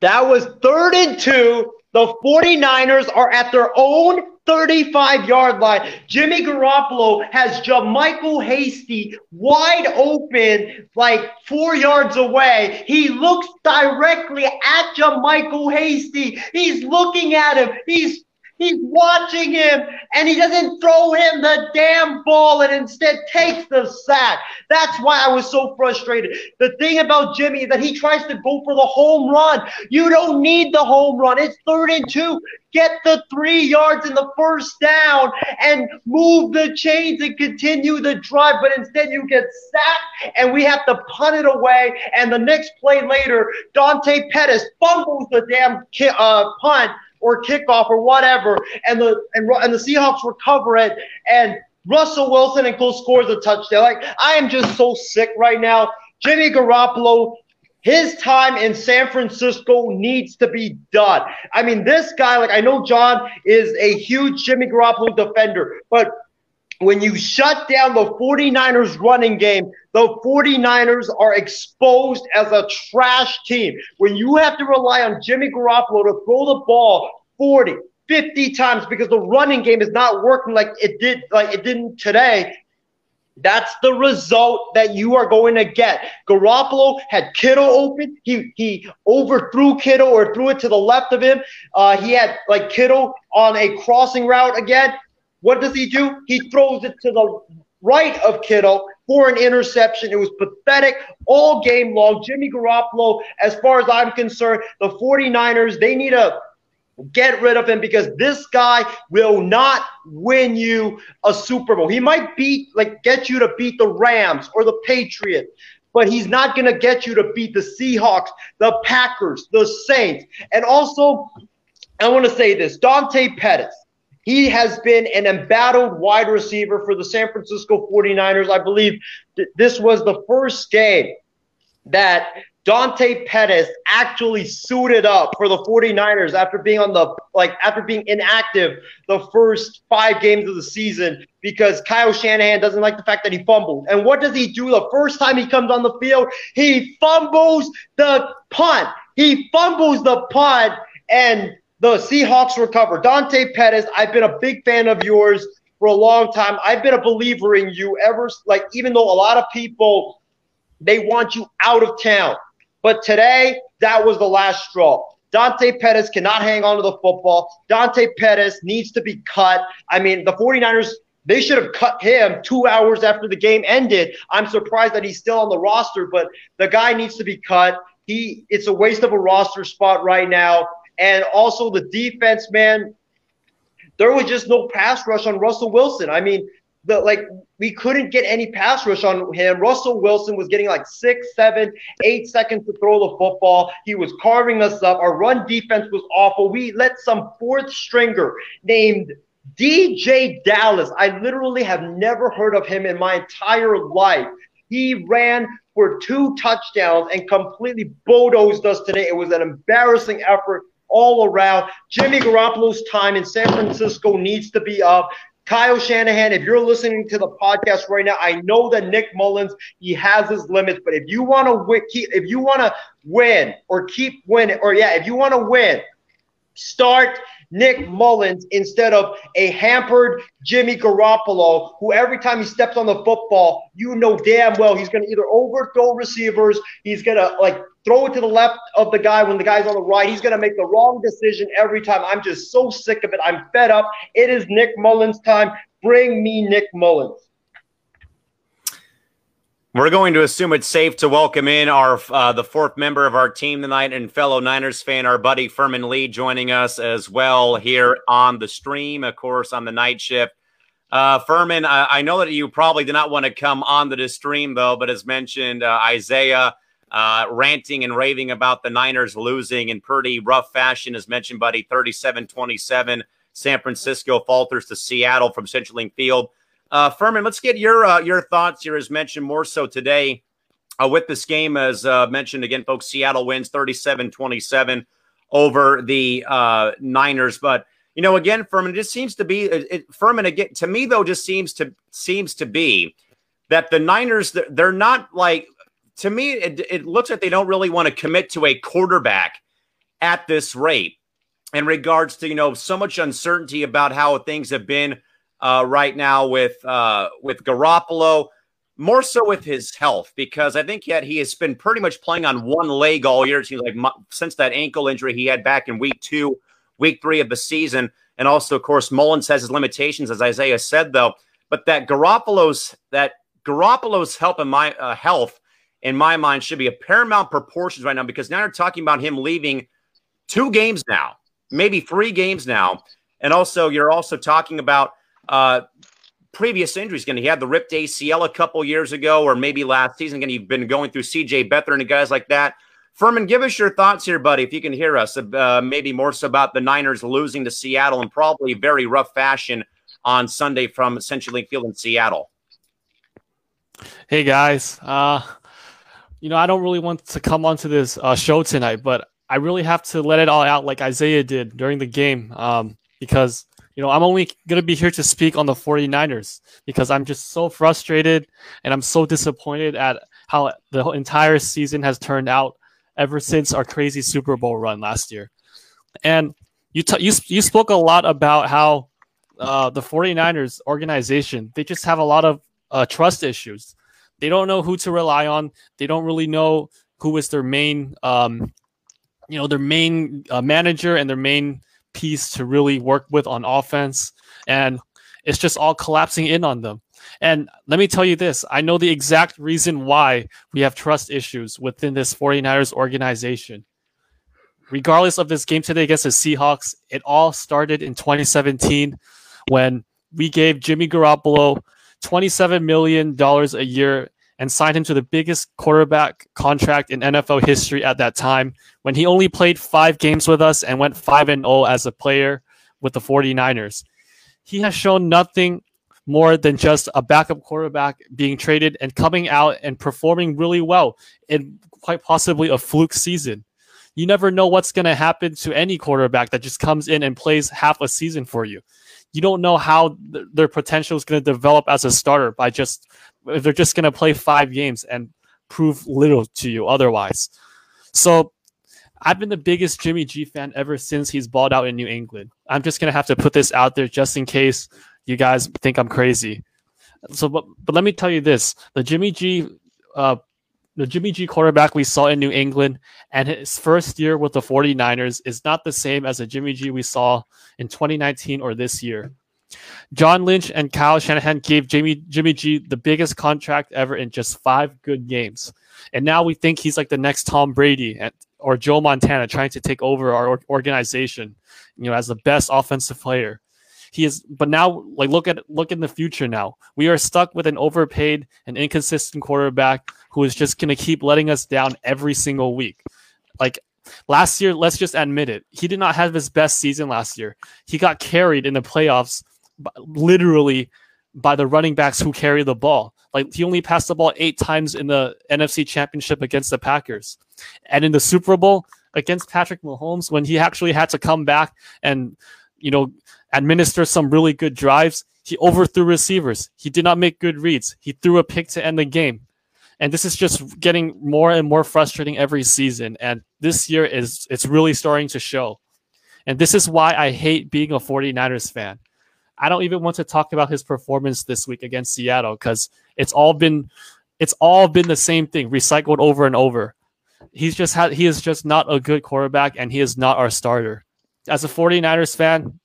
That was third and two. The 49ers are at their own 35 yard line. Jimmy Garoppolo has JaMycal Hasty wide open, like four yards away. He looks directly at JaMycal Hasty. He's looking at him. He's He's watching him and he doesn't throw him the damn ball and instead takes the sack. That's why I was so frustrated. The thing about Jimmy is that he tries to go for the home run. You don't need the home run. It's third and two. Get the three yards in the first down and move the chains and continue the drive. But instead, you get sacked and we have to punt it away. And the next play later, Dante Pettis fumbles the damn uh, punt or kickoff or whatever, and the and, and the Seahawks recover it, and Russell Wilson and Cole scores a touchdown. Like I am just so sick right now. Jimmy Garoppolo, his time in San Francisco needs to be done. I mean, this guy, like I know John is a huge Jimmy Garoppolo defender, but when you shut down the 49ers running game, the 49ers are exposed as a trash team. When you have to rely on Jimmy Garoppolo to throw the ball 40, 50 times because the running game is not working like it did like it didn't today, that's the result that you are going to get. Garoppolo had Kittle open. He he overthrew Kittle or threw it to the left of him. Uh, he had like Kittle on a crossing route again. What does he do? He throws it to the right of Kittle for an interception. It was pathetic all game long. Jimmy Garoppolo, as far as I'm concerned, the 49ers, they need to get rid of him because this guy will not win you a Super Bowl. He might beat, like, get you to beat the Rams or the Patriots. But he's not going to get you to beat the Seahawks, the Packers, the Saints. And also, I want to say this Dante Pettis. He has been an embattled wide receiver for the San Francisco 49ers. I believe th- this was the first game that Dante Pettis actually suited up for the 49ers after being on the like after being inactive the first 5 games of the season because Kyle Shanahan doesn't like the fact that he fumbled. And what does he do the first time he comes on the field? He fumbles the punt. He fumbles the punt and the Seahawks recover. Dante Pettis, I've been a big fan of yours for a long time. I've been a believer in you ever like even though a lot of people they want you out of town. But today, that was the last straw. Dante Pettis cannot hang on to the football. Dante Pettis needs to be cut. I mean, the 49ers, they should have cut him two hours after the game ended. I'm surprised that he's still on the roster, but the guy needs to be cut. He it's a waste of a roster spot right now. And also the defense, man, there was just no pass rush on Russell Wilson. I mean, the like we couldn't get any pass rush on him. Russell Wilson was getting like six, seven, eight seconds to throw the football. He was carving us up. Our run defense was awful. We let some fourth stringer named DeeJay Dallas. I literally have never heard of him in my entire life. He ran for two touchdowns and completely bulldozed us today. It was an embarrassing effort all around. Jimmy Garoppolo's time in San Francisco needs to be up. Kyle Shanahan, if you're listening to the podcast right now, I know that Nick Mullens he has his limits, but if you want to win, if you want to win or keep winning, or yeah, if you want to win, start Nick Mullens instead of a hampered Jimmy Garoppolo, who every time he steps on the football, you know damn well he's going to either overthrow receivers, he's going to like throw it to the left of the guy when the guy's on the right. He's going to make the wrong decision every time. I'm just so sick of it. I'm fed up. It is Nick Mullens' time. Bring me Nick Mullens. We're going to assume it's safe to welcome in our uh, the fourth member of our team tonight and fellow Niners fan, our buddy Furman Lee, joining us as well here on the stream, of course, on the night shift. Uh, Furman, I, I, know that you probably did not want to come onto the stream though, but as mentioned, uh, Isaiah uh, ranting and raving about the Niners losing in pretty rough fashion, as mentioned, buddy, 37-27. San Francisco falters to Seattle from Central CenturyLink Field. Uh, Furman, let's get your uh, your thoughts here, as mentioned more so today uh, with this game. As uh, mentioned again, folks, Seattle wins 37 27 over the uh, Niners. But, you know, again, Furman, it just seems to be, it, Furman, again, to me, though, just seems to seems to be that the Niners, they're not like, to me, it, it looks like they don't really want to commit to a quarterback at this rate in regards to, you know, so much uncertainty about how things have been uh, right now with uh, with Garoppolo, more so with his health because I think yet he has been pretty much playing on one leg all year. Seems like since that ankle injury he had back in week two, week three of the season, and also of course Mullens has his limitations, as Isaiah said though. But that Garoppolo's that Garoppolo's help in my uh, health in my mind should be a paramount proportions right now because now you're talking about him leaving two games now, maybe three games now, and also you're also talking about uh, previous injuries. Again, he had the ripped ACL a couple years ago, or maybe last season. Again, you've been going through CJ Beathard and guys like that. Furman, give us your thoughts here, buddy, if you can hear us. Uh, maybe more so about the Niners losing to Seattle in probably very rough fashion on Sunday from CenturyLink Field in Seattle. Hey guys, uh, you know I don't really want to come onto this uh, show tonight, but I really have to let it all out like Isaiah did during the game um, because you know, I'm only going to be here to speak on the 49ers because I'm just so frustrated and I'm so disappointed at how the entire season has turned out ever since our crazy Super Bowl run last year. And you, t- you, you spoke a lot about how uh, the 49ers organization, they just have a lot of uh, trust issues. They don't know who to rely on. They don't really know who is their main, um, you know, their main uh, manager and their main piece to really work with on offense. And it's just all collapsing in on them. And let me tell you this I know the exact reason why we have trust issues within this 49ers organization. Regardless of this game today against the Seahawks, it all started in 2017 when we gave Jimmy Garoppolo $27 million a year and signed him to the biggest quarterback contract in NFL history at that time when he only played five games with us and went 5 and 0 as a player with the 49ers. He has shown nothing more than just a backup quarterback being traded and coming out and performing really well in quite possibly a fluke season. You never know what's going to happen to any quarterback that just comes in and plays half a season for you. You don't know how th- their potential is going to develop as a starter by just if they're just going to play five games and prove little to you otherwise. So I've been the biggest Jimmy G fan ever since he's balled out in New England. I'm just going to have to put this out there just in case you guys think I'm crazy. So, but, but let me tell you this the Jimmy G, uh, the Jimmy G quarterback we saw in New England and his first year with the 49ers is not the same as the Jimmy G we saw in 2019 or this year. John Lynch and Kyle Shanahan gave Jamie Jimmy G the biggest contract ever in just five good games, and now we think he's like the next Tom Brady or Joe Montana trying to take over our organization, you know, as the best offensive player. He is, but now like look at look in the future. Now we are stuck with an overpaid and inconsistent quarterback who is just going to keep letting us down every single week. Like last year, let's just admit it. He did not have his best season last year. He got carried in the playoffs literally by the running backs who carry the ball. Like he only passed the ball eight times in the NFC Championship against the Packers, and in the Super Bowl against Patrick Mahomes, when he actually had to come back and you know administer some really good drives, he overthrew receivers. He did not make good reads. He threw a pick to end the game. And this is just getting more and more frustrating every season. And this year is it's really starting to show. And this is why I hate being a 49ers fan I don't even want to talk about his performance this week against Seattle because it's all been it's all been the same thing recycled over and over. He's just had he is just not a good quarterback and he is not our starter. As a 49ers fan,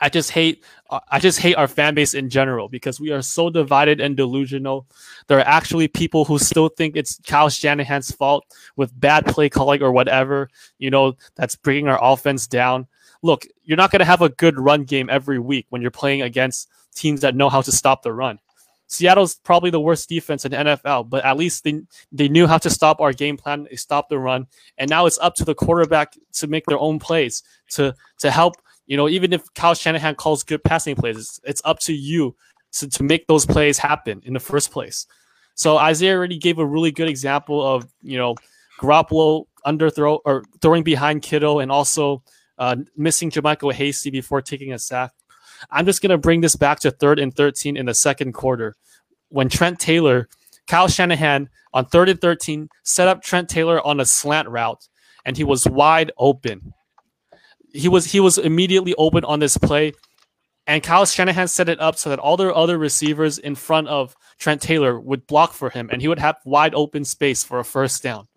I just hate I just hate our fan base in general because we are so divided and delusional. There are actually people who still think it's Kyle Shanahan's fault with bad play calling or whatever, you know, that's bringing our offense down. Look, you're not going to have a good run game every week when you're playing against teams that know how to stop the run. Seattle's probably the worst defense in NFL, but at least they, they knew how to stop our game plan. They stopped the run, and now it's up to the quarterback to make their own plays to to help. You know, even if Kyle Shanahan calls good passing plays, it's, it's up to you to, to make those plays happen in the first place. So Isaiah already gave a really good example of you know Garoppolo underthrow or throwing behind Kittle and also uh, missing JaMycal Hasty before taking a sack. I'm just going to bring this back to third and 13 in the second quarter when Trent Taylor, Kyle Shanahan on third and 13 set up Trent Taylor on a slant route and he was wide open. He was he was immediately open on this play and Kyle Shanahan set it up so that all their other receivers in front of Trent Taylor would block for him and he would have wide open space for a first down.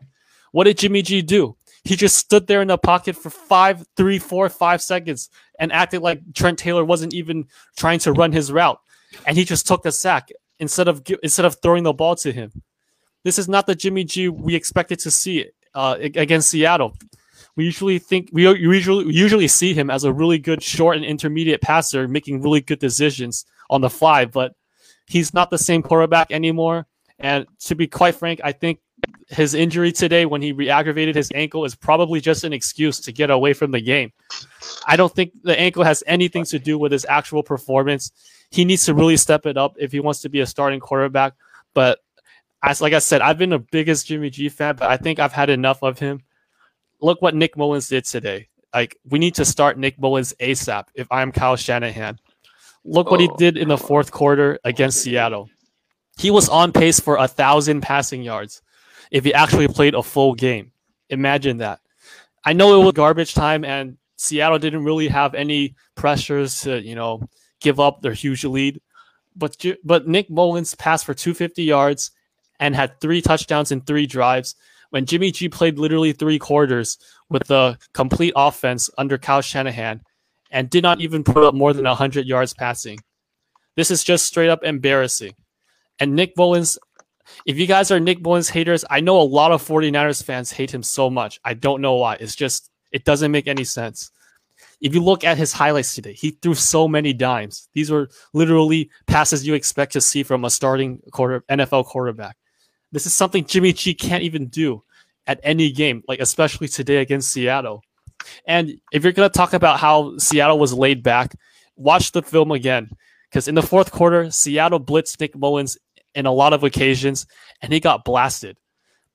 What did Jimmy G do? He just stood there in the pocket for five, three, four, five seconds and acted like Trent Taylor wasn't even trying to run his route, and he just took the sack instead of instead of throwing the ball to him. This is not the Jimmy G we expected to see uh, against Seattle. We usually think we usually usually see him as a really good short and intermediate passer, making really good decisions on the fly. But he's not the same quarterback anymore. And to be quite frank, I think his injury today when he re-aggravated his ankle is probably just an excuse to get away from the game. I don't think the ankle has anything to do with his actual performance. He needs to really step it up if he wants to be a starting quarterback. But as like I said, I've been the biggest Jimmy G fan, but I think I've had enough of him. Look what Nick Mullens did today. Like we need to start Nick Mullens ASAP if I'm Kyle Shanahan. Look what he oh. did in the fourth quarter against Seattle. He was on pace for a thousand passing yards if he actually played a full game. Imagine that. I know it was garbage time and Seattle didn't really have any pressures to, you know, give up their huge lead. But but Nick Mullens passed for 250 yards and had three touchdowns in three drives when Jimmy G played literally three quarters with the complete offense under Kyle Shanahan and did not even put up more than 100 yards passing. This is just straight up embarrassing. And Nick Mullens if you guys are Nick Mullens haters, I know a lot of 49ers fans hate him so much. I don't know why. It's just, it doesn't make any sense. If you look at his highlights today, he threw so many dimes. These were literally passes you expect to see from a starting quarter NFL quarterback. This is something Jimmy G can't even do at any game, like especially today against Seattle. And if you're going to talk about how Seattle was laid back, watch the film again. Because in the fourth quarter, Seattle blitzed Nick Mullens in a lot of occasions, and he got blasted.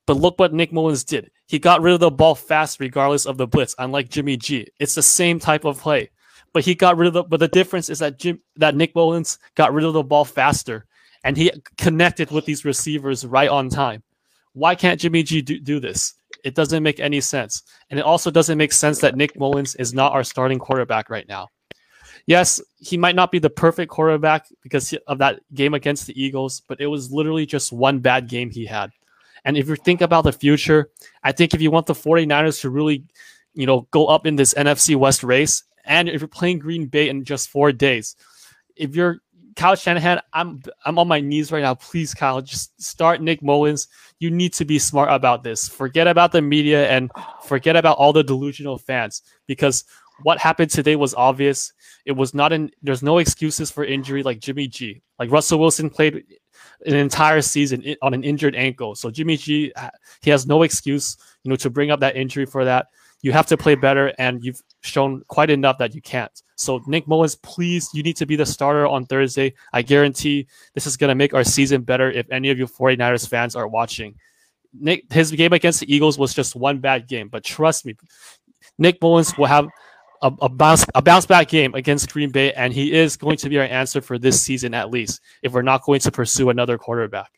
But look what Nick Mullens did. He got rid of the ball fast, regardless of the blitz. Unlike Jimmy G, it's the same type of play, but he got rid of the. But the difference is that Jim, that Nick Mullens got rid of the ball faster, and he connected with these receivers right on time. Why can't Jimmy G do, do this? It doesn't make any sense, and it also doesn't make sense that Nick Mullens is not our starting quarterback right now yes, he might not be the perfect quarterback because of that game against the Eagles, but it was literally just one bad game he had. And if you think about the future, I think if you want the 49ers to really, you know, go up in this NFC West race, and if you're playing Green Bay in just four days, if you're Kyle Shanahan, I'm I'm on my knees right now. Please, Kyle, just start Nick Mullens. You need to be smart about this. Forget about the media and forget about all the delusional fans because what happened today was obvious. It was not in. There's no excuses for injury like Jimmy G. Like Russell Wilson played an entire season on an injured ankle, so Jimmy G he has no excuse, you know, to bring up that injury for that. You have to play better, and you've shown quite enough that you can't. So Nick Mullens, please, you need to be the starter on Thursday. I guarantee this is going to make our season better if any of you 49ers fans are watching. Nick, his game against the Eagles was just one bad game, but trust me, Nick Mullens will have a, a, bounce a bounce back game against Green Bay, and he is going to be our answer for this season at least. If we're not going to pursue another quarterback.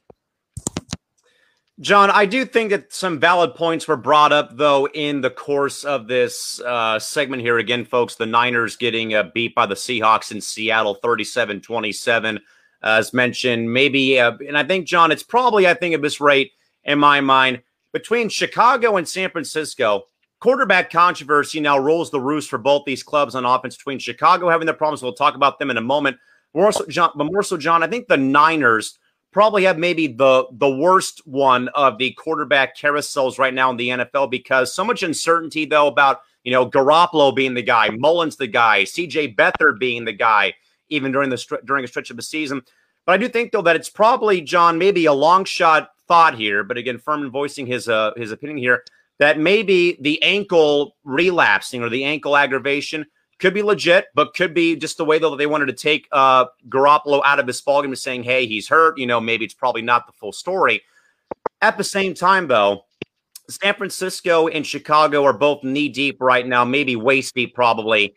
John, I do think that some valid points were brought up, though, in the course of this uh, segment here. Again, folks, the Niners getting uh, beat by the Seahawks in Seattle 37 27. Uh, as mentioned, maybe, uh, and I think, John, it's probably, I think, at this rate, in my mind, between Chicago and San Francisco, quarterback controversy now rules the roost for both these clubs on offense between Chicago having their problems. We'll talk about them in a moment. More so, John, but more so, John, I think the Niners probably have maybe the the worst one of the quarterback carousels right now in the NFL because so much uncertainty though about you know Garoppolo being the guy, Mullens the guy, C.J. Beathard being the guy, even during the during a stretch of the season. But I do think though that it's probably John maybe a long shot thought here, but again, Furman voicing his uh, his opinion here that maybe the ankle relapsing or the ankle aggravation could be legit, but could be just the way that they wanted to take uh, Garoppolo out of his ballgame, saying, "Hey, he's hurt." You know, maybe it's probably not the full story. At the same time, though, San Francisco and Chicago are both knee deep right now, maybe waist deep, probably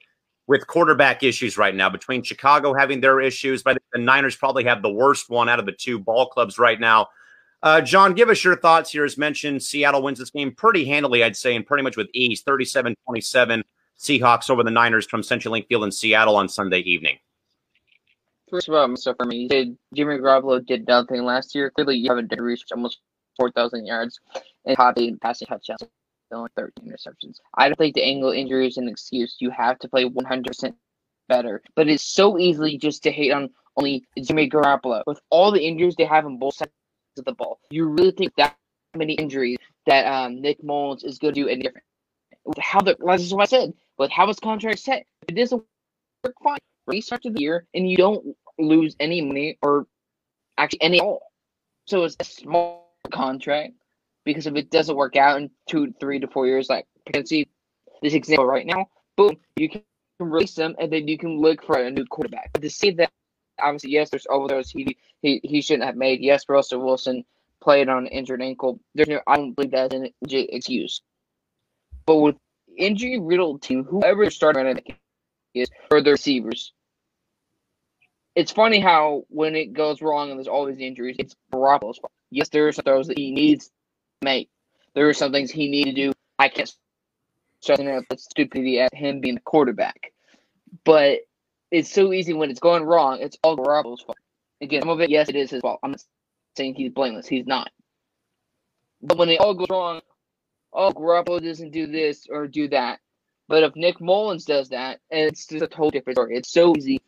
with quarterback issues right now. Between Chicago having their issues, but the Niners probably have the worst one out of the two ball clubs right now. Uh, John, give us your thoughts here. As mentioned, Seattle wins this game pretty handily, I'd say, and pretty much with ease 37 27 Seahawks over the Niners from CenturyLink Field in Seattle on Sunday evening. First of all, Mr. Furman, did Jimmy Garoppolo did nothing last year. Clearly, you haven't reached almost 4,000 yards and probably passing touchdowns, only 13 interceptions. I don't think the angle injury is an excuse. You have to play 100% better. But it's so easily just to hate on only Jimmy Garoppolo. With all the injuries they have on both sides of the ball, you really think that many injuries that um, Nick Mullens is going to do any different? How the, that's what I said with how his contract set. It doesn't work, fine. Restart to the year, and you don't lose any money or actually any at all. So it's a small contract because if it doesn't work out in two, three to four years, like you can see this example right now, boom, you can release them, and then you can look for a new quarterback. But to say that, obviously, yes, there's overdose he he he shouldn't have made. Yes, Russell Wilson played on an injured ankle. There's no, I don't believe that's an excuse. But with injury riddled team, whoever starting is for the receivers. It's funny how when it goes wrong and there's always injuries, it's Garoppolo's fault. Yes, there are some throws that he needs to make. There are some things he needs to do. I can't stress enough the stupidity at him being the quarterback. But it's so easy when it's going wrong. It's all Garoppolo's fault. Again, some of it, yes, it is his fault. I'm not saying he's blameless. He's not. But when it all goes wrong, oh, Garoppolo doesn't do this or do that. But if Nick Mullens does that, it's just a totally different story. It's so easy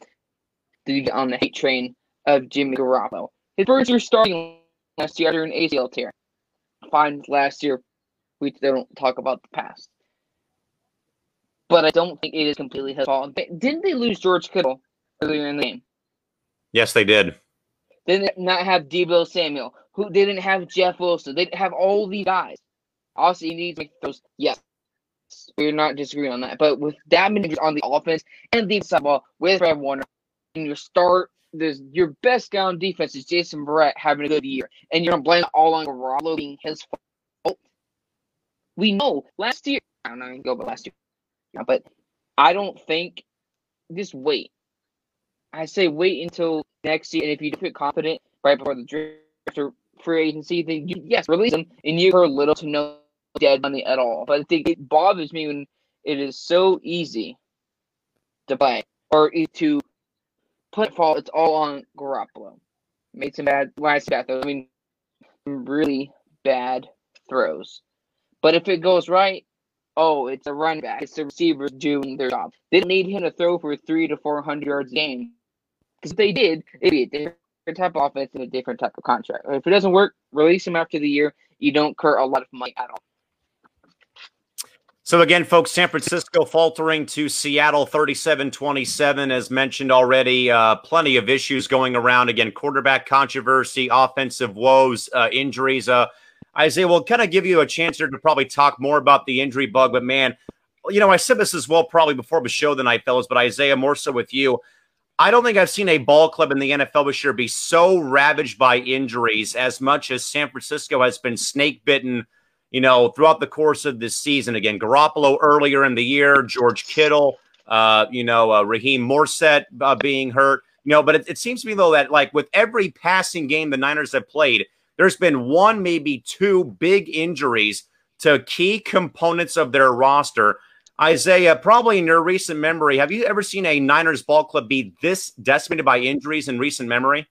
to get on the hate train of Jimmy Garoppolo. His first year starting last year after an ACL tear. Fine, last year we don't talk about the past. But I don't think it is completely his fault. Didn't they lose George Kittle earlier in the game? Yes, they did. They did not have Deebo Samuel, who didn't have Jeff Wilson. They didn't have all these guys. Also, you need to make those. Yes, we're not disagreeing on that. But with that many on the offense and the side ball with Fred Warner, and your start, there's your best guy on defense is Jason Verrett having a good year, and you're gonna blame it all on Garoppolo being his fault. We know last year. I don't know. Go, but last year, but I don't think. Just wait. I say wait until next year, and if you feel confident right before the draft or free agency, then you, yes, release them, and you heard little to no dead money at all. But I think it bothers me when it is so easy to play or to put fault. It's all on Garoppolo. Made some bad. Say bad throws, I mean really bad throws. But if it goes right, oh, it's a run back. It's the receivers doing their job. They don't need him to throw for three to four hundred yards a game. Because if they did, it'd be a different type of offense and a different type of contract. If it doesn't work, release him after the year. You don't incur a lot of money at all. So again, folks, San Francisco faltering to Seattle 37-27, as mentioned already. Uh, plenty of issues going around. Again, quarterback controversy, offensive woes, uh, injuries. Uh, Isaiah, we'll kind of give you a chance here to probably talk more about the injury bug. But man, you know, I said this as well probably before the show tonight, fellas. But Isaiah, more so with you. I don't think I've seen a ball club in the NFL this year be so ravaged by injuries as much as San Francisco has been snake bitten you know, throughout the course of this season. Again, Garoppolo earlier in the year, George Kittle, uh, you know, uh, Raheem Mostert uh, being hurt. You know, but it, it seems to me though that like with every passing game the Niners have played, there's been one, maybe two big injuries to key components of their roster. Isaiah, probably in your recent memory, have you ever seen a Niners ball club be this decimated by injuries in recent memory?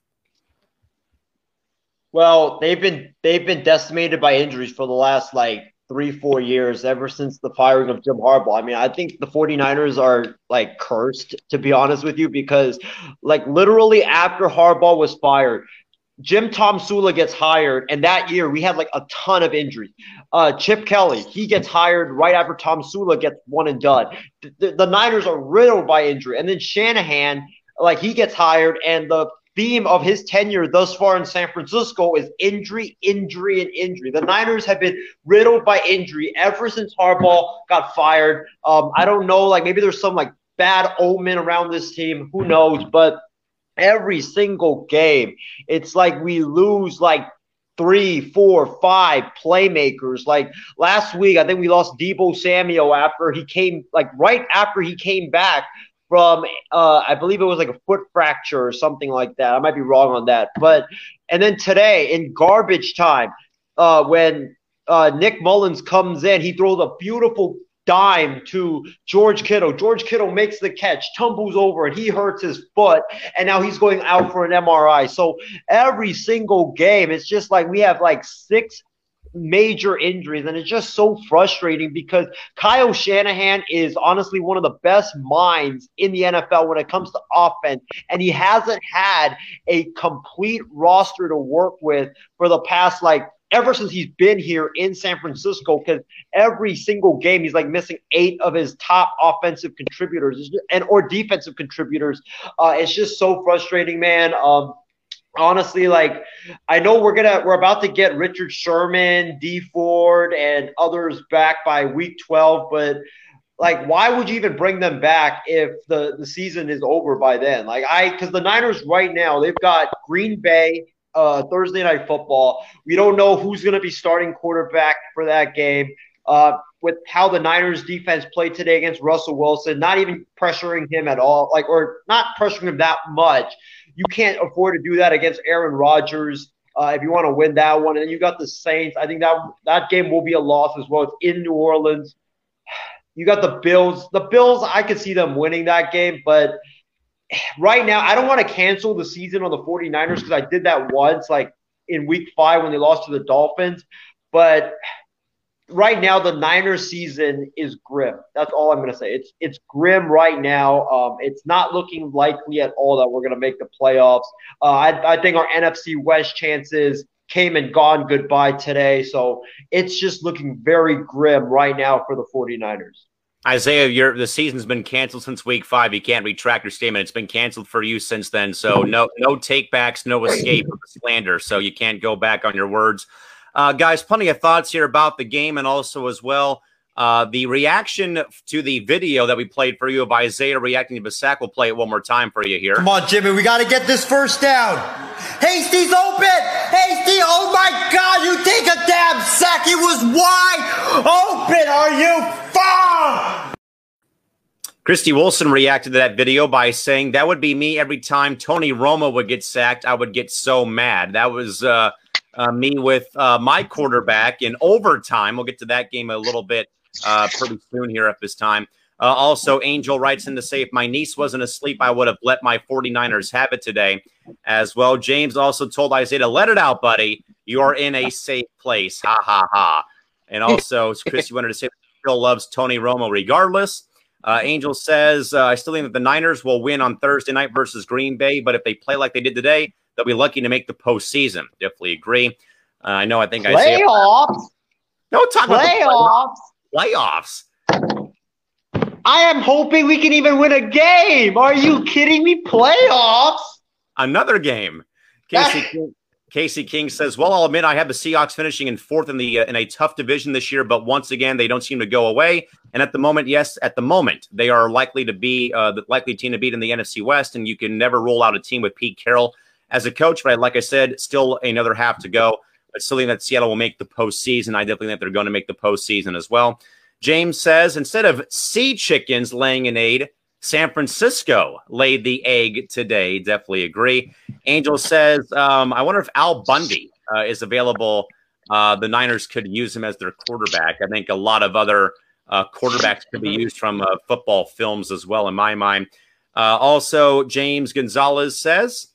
Well, they've been they've been decimated by injuries for the last like three, four years ever since the firing of Jim Harbaugh. I mean, I think the 49ers are like cursed, to be honest with you, because like literally after Harbaugh was fired, Jim Tomsula gets hired, and that year we had like a ton of injuries. Uh, Chip Kelly, he gets hired right after Tomsula gets one and done. The, the, Niners are riddled by injury, and then Shanahan, like he gets hired, and the theme of his tenure thus far in San Francisco is injury, injury, and injury. The Niners have been riddled by injury ever since Harbaugh got fired. Um, I don't know, like maybe there's some like bad omen around this team. Who knows? But every single game. It's like we lose like three, four, five playmakers. Like last week, I think we lost Deebo Samuel after he came, like right after he came back from, uh, I believe it was like a foot fracture or something like that. I might be wrong on that. But, and then today in garbage time, uh, when uh, Nick Mullens comes in, he throws a beautiful dime to George Kittle. George Kittle makes the catch, tumbles over, and he hurts his foot, and now he's going out for an MRI. So every single game, it's just like we have like six major injuries, and it's just so frustrating because Kyle Shanahan is honestly one of the best minds in the NFL when it comes to offense, and he hasn't had a complete roster to work with for the past like ever since he's been here in San Francisco because every single game he's like missing eight of his top offensive contributors and or defensive contributors. Uh, it's just so frustrating, man. Um, honestly, like I know we're gonna we're about to get Richard Sherman, Dee Ford, and others back by week twelve, but like why would you even bring them back if the the season is over by then like i because the niners right now they've got green bay uh, Thursday night football. We don't know who's going to be starting quarterback for that game. Uh, with how the Niners defense played today against Russell Wilson, not even pressuring him at all, like or not pressuring him that much. You can't afford to do that against Aaron Rodgers. Uh, if you want to win that one, and then you got the Saints. I think that that game will be a loss as well. It's in New Orleans. (sighs) You got the Bills. The Bills, I could see them winning that game, but right now, I don't want to cancel the season on the 49ers because I did that once, like in week five when they lost to the Dolphins. But right now, the Niners season is grim. That's all I'm going to say. It's it's grim right now. Um, it's not looking likely at all that we're going to make the playoffs. Uh, I, I think our NFC West chances came and gone goodbye today. So it's just looking very grim right now for the 49ers. Isaiah, your the season's been canceled since week five. You can't retract your statement. It's been canceled for you since then. So no no takebacks, no escape of slander. So you can't go back on your words. Uh, guys, plenty of thoughts here about the game and also as well uh, the reaction to the video that we played for you of Isaiah reacting to Basak. We'll play it one more time for you here. Come on, Jimmy. We got to get this first down. Hasty's open. Hasty. Oh my God. You take a damn sack. He was wide open. Are you far? Christy Wilson reacted to that video by saying that would be me every time Tony Romo would get sacked. I would get so mad. That was uh, uh, me with uh, my quarterback in overtime. We'll get to that game a little bit uh, pretty soon here at this time. Uh, also, Angel writes in to say, if my niece wasn't asleep, I would have let my 49ers have it today as well. James also told Isaiah to let it out, buddy. You are in a safe place. Ha, ha, ha. And also, Chris, you wanted to say Phil loves Tony Romo regardless. Uh, Angel says, uh, I still think that the Niners will win on Thursday night versus Green Bay, but if they play like they did today, they'll be lucky to make the postseason. Definitely agree. Uh, I know. I think I playoffs. No, talk playoffs. About playoffs. Playoffs? I am hoping we can even win a game. Are you kidding me? Playoffs? Another game. Casey (laughs) King, Casey King says, "Well, I'll admit I have the Seahawks finishing in fourth in the uh, in a tough division this year, but once again they don't seem to go away. And at the moment, yes, at the moment they are likely to be uh, the likely team to beat in the NFC West. And you can never rule out a team with Pete Carroll as a coach. But like I said, still another half to go. But still think that Seattle will make the postseason. I definitely think they're going to make the postseason as well." James says instead of sea chickens laying an egg, San Francisco laid the egg today. Definitely agree. Angel says, um, I wonder if Al Bundy uh, is available. Uh, the Niners could use him as their quarterback. I think a lot of other uh, quarterbacks could be used from uh, football films as well, in my mind. Uh, also, James Gonzalez says,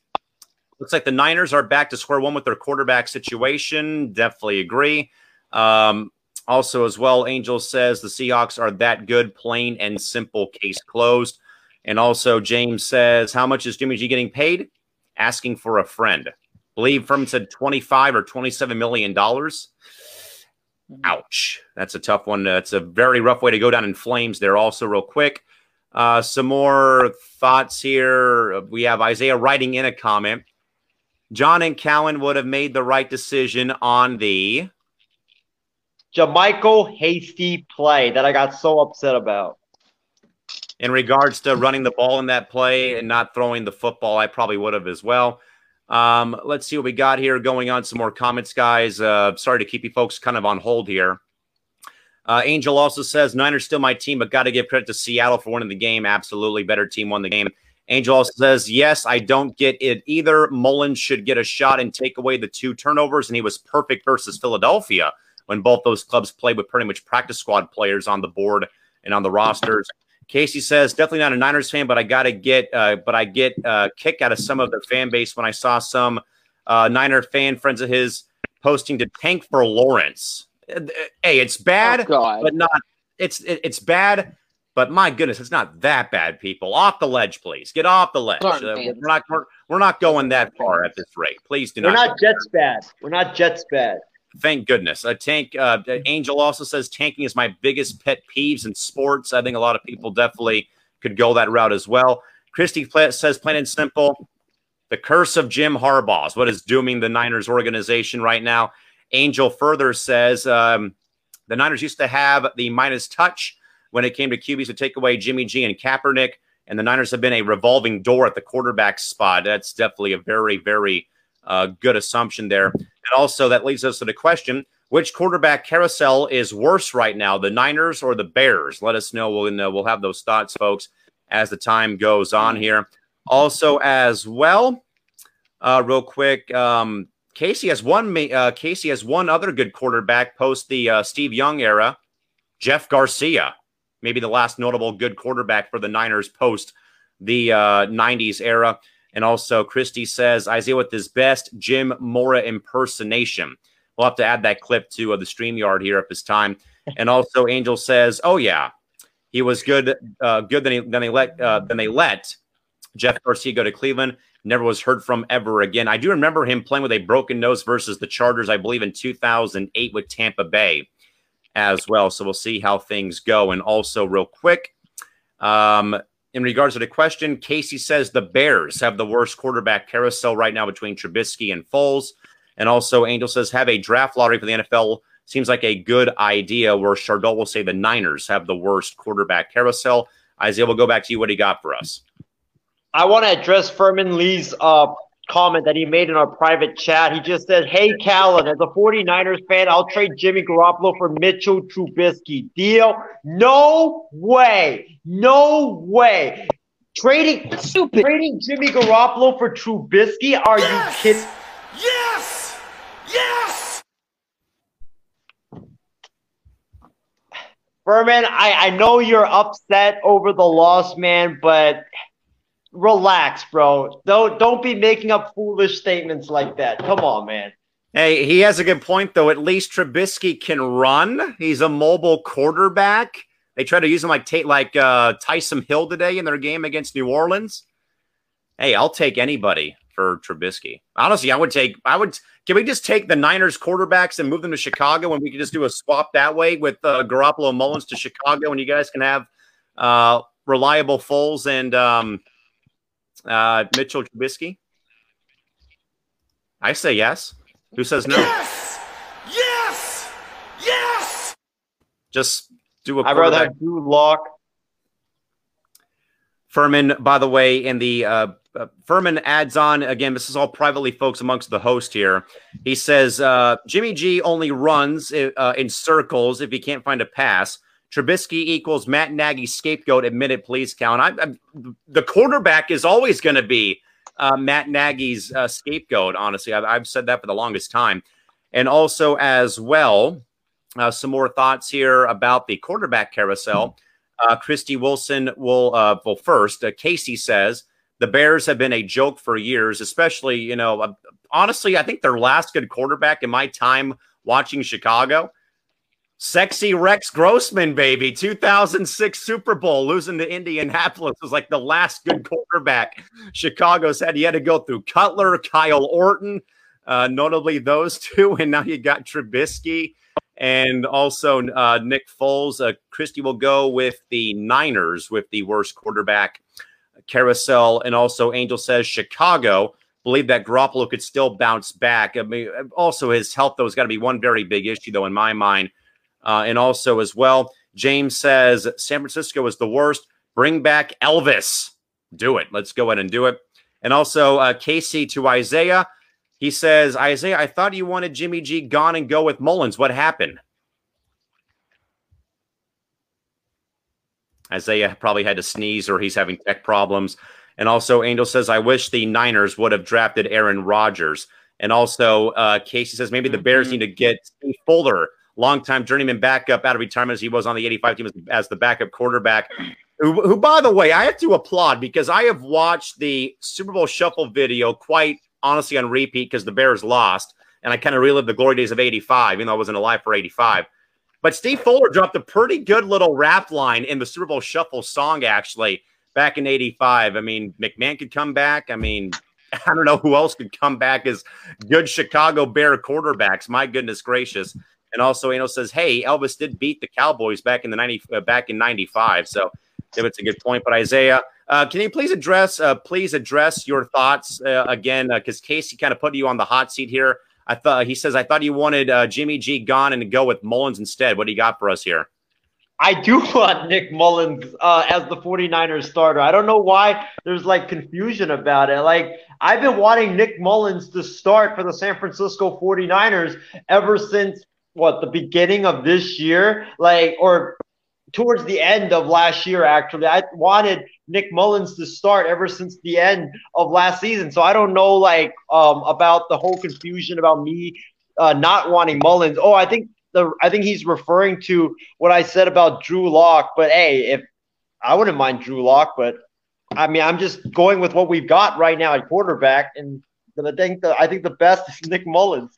looks like the Niners are back to square one with their quarterback situation. Definitely agree. Um, also, as well, Angel says the Seahawks are that good, plain and simple. Case closed. And also, James says, How much is Jimmy G getting paid? Asking for a friend. believe Furman said 25 or 27 million dollars. Ouch. That's a tough one. That's a very rough way to go down in flames there, also, real quick. Uh, some more thoughts here. We have Isaiah writing in a comment. John and Callan would have made the right decision on the JaMycal Hasty play that I got so upset about. In regards to running the ball in that play and not throwing the football, I probably would have as well. Um, let's see what we got here going on. Some more comments, guys. Uh, sorry to keep you folks kind of on hold here. Uh, Angel also says Niners still my team, but got to give credit to Seattle for winning the game. Absolutely, better team won the game. Angel says yes, I don't get it either. Mullens should get a shot and take away the two turnovers, and he was perfect versus Philadelphia when both those clubs played with pretty much practice squad players on the board and on the rosters. Casey says, definitely not a Niners fan, but I got to get, uh, but I get a uh, kick out of some of their fan base when I saw some uh, Niner fan friends of his posting to tank for Lawrence. Uh, hey, it's bad, oh, but not. It's it, it's bad, but my goodness, it's not that bad. People, off the ledge, please. Get off the ledge. Uh, we're not we're, we're not going that far at this rate. Please do not. We're not Jets bad. We're not Jets bad. Thank goodness. A tank. Uh, Angel also says tanking is my biggest pet peeves in sports. I think a lot of people definitely could go that route as well. Christy says, plain and simple, the curse of Jim Harbaugh is what is dooming the Niners organization right now. Angel further says um, the Niners used to have the Midas touch when it came to QBs to take away Jimmy G and Kaepernick, and the Niners have been a revolving door at the quarterback spot. That's definitely a very, very uh, good assumption there. And also, that leads us to the question which quarterback carousel is worse right now, the Niners or the Bears? Let us know. We'll, uh, we'll have those thoughts, folks, as the time goes on here. Also, as well, uh, real quick, um, Casey has one. Uh, Casey has one other good quarterback post the uh, Steve Young era, Jeff Garcia, maybe the last notable good quarterback for the Niners post the uh, '90s era. And also, Christie says Isaiah with his best Jim Mora impersonation. We'll have to add that clip to uh, the StreamYard here at this time. (laughs) And also, Angel says, "Oh yeah, he was good. Uh, good. Then he then they let uh, then they let Jeff Garcia go to Cleveland. Never was heard from ever again. I do remember him playing with a broken nose versus the Chargers, I believe, in 2008 with Tampa Bay as well. So we'll see how things go. And also, real quick, um, in regards to the question, Casey says the Bears have the worst quarterback carousel right now between Trubisky and Foles. And also, Angel says have a draft lottery for the NFL seems like a good idea. Where Chardot will say the Niners have the worst quarterback carousel. Isaiah, we'll go back to you. What do you got for us? I want to address Furman Lee's uh, comment that he made in our private chat. He just said, Hey, Callan, as a 49ers fan, I'll trade Jimmy Garoppolo for Mitchell Trubisky. Deal? No way. No way. Trading stupid. Trading Jimmy Garoppolo for Trubisky? Are yes! you kidding? Yes! Yes! Furman, I, I know you're upset over the loss, man, but relax, bro. Don't don't be making up foolish statements like that. Come on, man. Hey, he has a good point though. At least Trubisky can run. He's a mobile quarterback. They try to use him like Tate, like uh, Taysom Hill today in their game against New Orleans. Hey, I'll take anybody for Trubisky. Honestly, I would take. I would. Can we just take the Niners quarterbacks and move them to Chicago, and we can just do a swap that way with uh, Garoppolo and Mullens to Chicago, and you guys can have uh, reliable Foles and um, uh, Mitchell Trubisky? I say yes. Who says no? Yes! Yes! Yes! Just do a I'd rather have Drew Lock. Furman, by the way, in the uh, uh, Furman adds on again. This is all privately, folks, amongst the host here. He says uh, Jimmy G only runs uh, in circles if he can't find a pass. Trubisky equals Matt Nagy scapegoat. Admit it, please, Count. I, I, the quarterback is always going to be uh, Matt Nagy's uh, scapegoat. Honestly, I've, I've, said that for the longest time. And also, as well, uh, some more thoughts here about the quarterback carousel. Uh, Christy Wilson will. Uh, well, first, uh, Casey says the Bears have been a joke for years, especially you know. honestly, I think their last good quarterback in my time watching Chicago Sexy Rex Grossman, baby. 2006 Super Bowl, losing to Indianapolis was like the last good quarterback Chicago's had. He had to go through Cutler, Kyle Orton, uh, notably those (laughs) two. And now you got Trubisky and also uh, Nick Foles. Uh, Christy will go with the Niners with the worst quarterback carousel. And also, Angel says Chicago believe that Garoppolo could still bounce back. I mean, also his health though has got to be one very big issue though in my mind. Uh, and also as well, James says San Francisco is the worst. Bring back Elvis. Do it. Let's go ahead and do it. And also uh, Casey to Isaiah. He says, Isaiah, I thought you wanted Jimmy G gone and go with Mullens. What happened? Isaiah probably had to sneeze or he's having tech problems. And also, Angel says, I wish the Niners would have drafted Aaron Rodgers. And also, uh, Casey says maybe the Bears mm-hmm. need to get Steve Fuller, longtime journeyman backup out of retirement as he was on the 85 team as, as the backup quarterback. Who, who, by the way, I have to applaud because I have watched the Super Bowl shuffle video quite honestly on repeat because the Bears lost. And I kind of relived the glory days of 85, even though I wasn't alive for 85. But Steve Fuller dropped a pretty good little rap line in the Super Bowl shuffle song, actually back in 85. I mean, McMahon could come back. I mean, (laughs) I don't know who else could come back as good Chicago Bear quarterbacks. My goodness gracious. And also, Ano says, "Hey, Elvis did beat the Cowboys back in the ninety uh, back in '95." So, if it's a good point. But Isaiah, uh, can you please address uh, please address your thoughts uh, again? Because uh, Casey kind of put you on the hot seat here. I thought he says I thought you wanted uh, Jimmy G gone and to go with Mullens instead. What do you got for us here? I do (laughs) want Nick Mullens uh, as the 49ers starter. I don't know why there's like confusion about it. Like, I've been wanting Nick Mullens to start for the San Francisco 49ers ever since what the beginning of this year, like, or towards the end of last year, actually. I wanted Nick Mullens to start ever since the end of last season. So I don't know, like, um, about the whole confusion about me uh, not wanting Mullens. Oh, I think the I think he's referring to what I said about Drew Lock. But hey, if I wouldn't mind Drew Lock, but I mean I'm just going with what we've got right now at quarterback, and I think the I think the best is (laughs) Nick Mullens.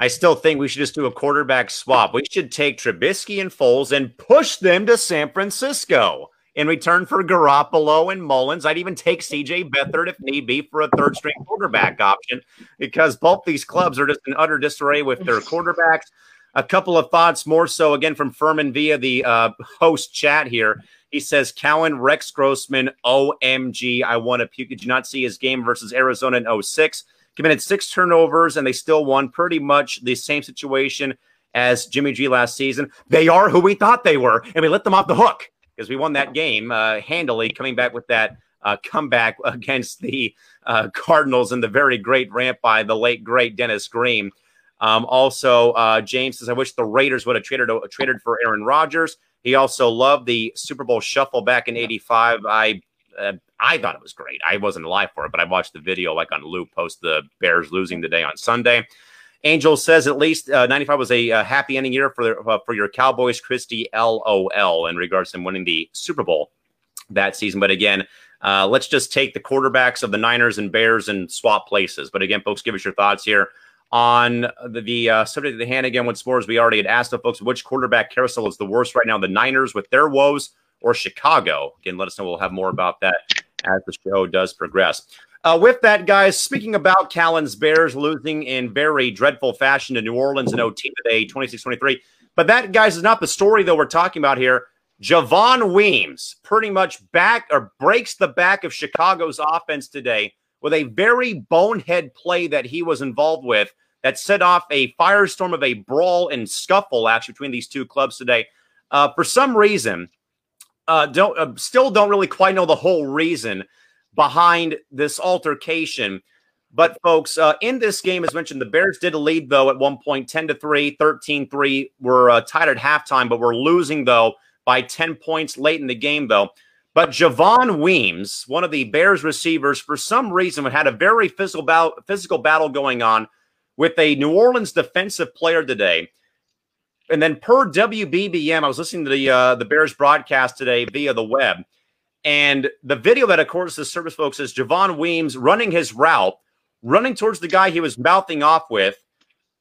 I still think we should just do a quarterback swap. We should take Trubisky and Foles and push them to San Francisco in return for Garoppolo and Mullens. I'd even take CJ Beathard if need be for a third string quarterback option because both these clubs are just in utter disarray with their quarterbacks. A couple of thoughts more so again from Furman via the uh, host chat here. He says, Callan, Rex Grossman, OMG. I want to puke. Did you not see his game versus Arizona in 06? Committed six turnovers and they still won pretty much the same situation as Jimmy G last season. They are who we thought they were, and we let them off the hook because we won that game uh, handily, coming back with that uh, comeback (laughs) against the uh, Cardinals and the very great rant by the late great Dennis Green. Um, also, uh, James says, "I wish the Raiders would have traded traded for Aaron Rodgers." He also loved the Super Bowl shuffle back in '85. I uh, I thought it was great. I wasn't alive for it, but I watched the video like on loop post the Bears losing the day on Sunday. Angel says at least uh, 95 was a, happy ending year for uh, for your Cowboys, Christy LOL, in regards to winning the Super Bowl that season. But again, uh, let's just take the quarterbacks of the Niners and Bears and swap places. But again, folks, give us your thoughts here on the, the uh, subject of the hand again with sports. We already had asked the folks which quarterback carousel is the worst right now, the Niners with their woes or Chicago. Again, let us know. We'll have more about that as the show does progress. Uh, with that, guys, speaking about Callan's Bears losing in very dreadful fashion to New Orleans in OT today, 26 23. But that, guys, is not the story, though, we're talking about here. Javon Wims pretty much back or breaks the back of Chicago's offense today with a very bonehead play that he was involved with that set off a firestorm of a brawl and scuffle actually between these two clubs today. Uh, for some reason, uh, don't uh, still don't really quite know the whole reason behind this altercation. But folks, uh, in this game, as mentioned, the Bears did lead though at one point 10 to 3, 13 3. We're uh, tied at halftime, but we're losing though by 10 points late in the game though. But Javon Wims, one of the Bears receivers, for some reason had a very physical battle, physical battle going on with a New Orleans defensive player today. And then per WBBM, I was listening to the uh, the Bears broadcast today via the web. And the video that, course, the service folks is Javon Wims running his route, running towards the guy he was mouthing off with.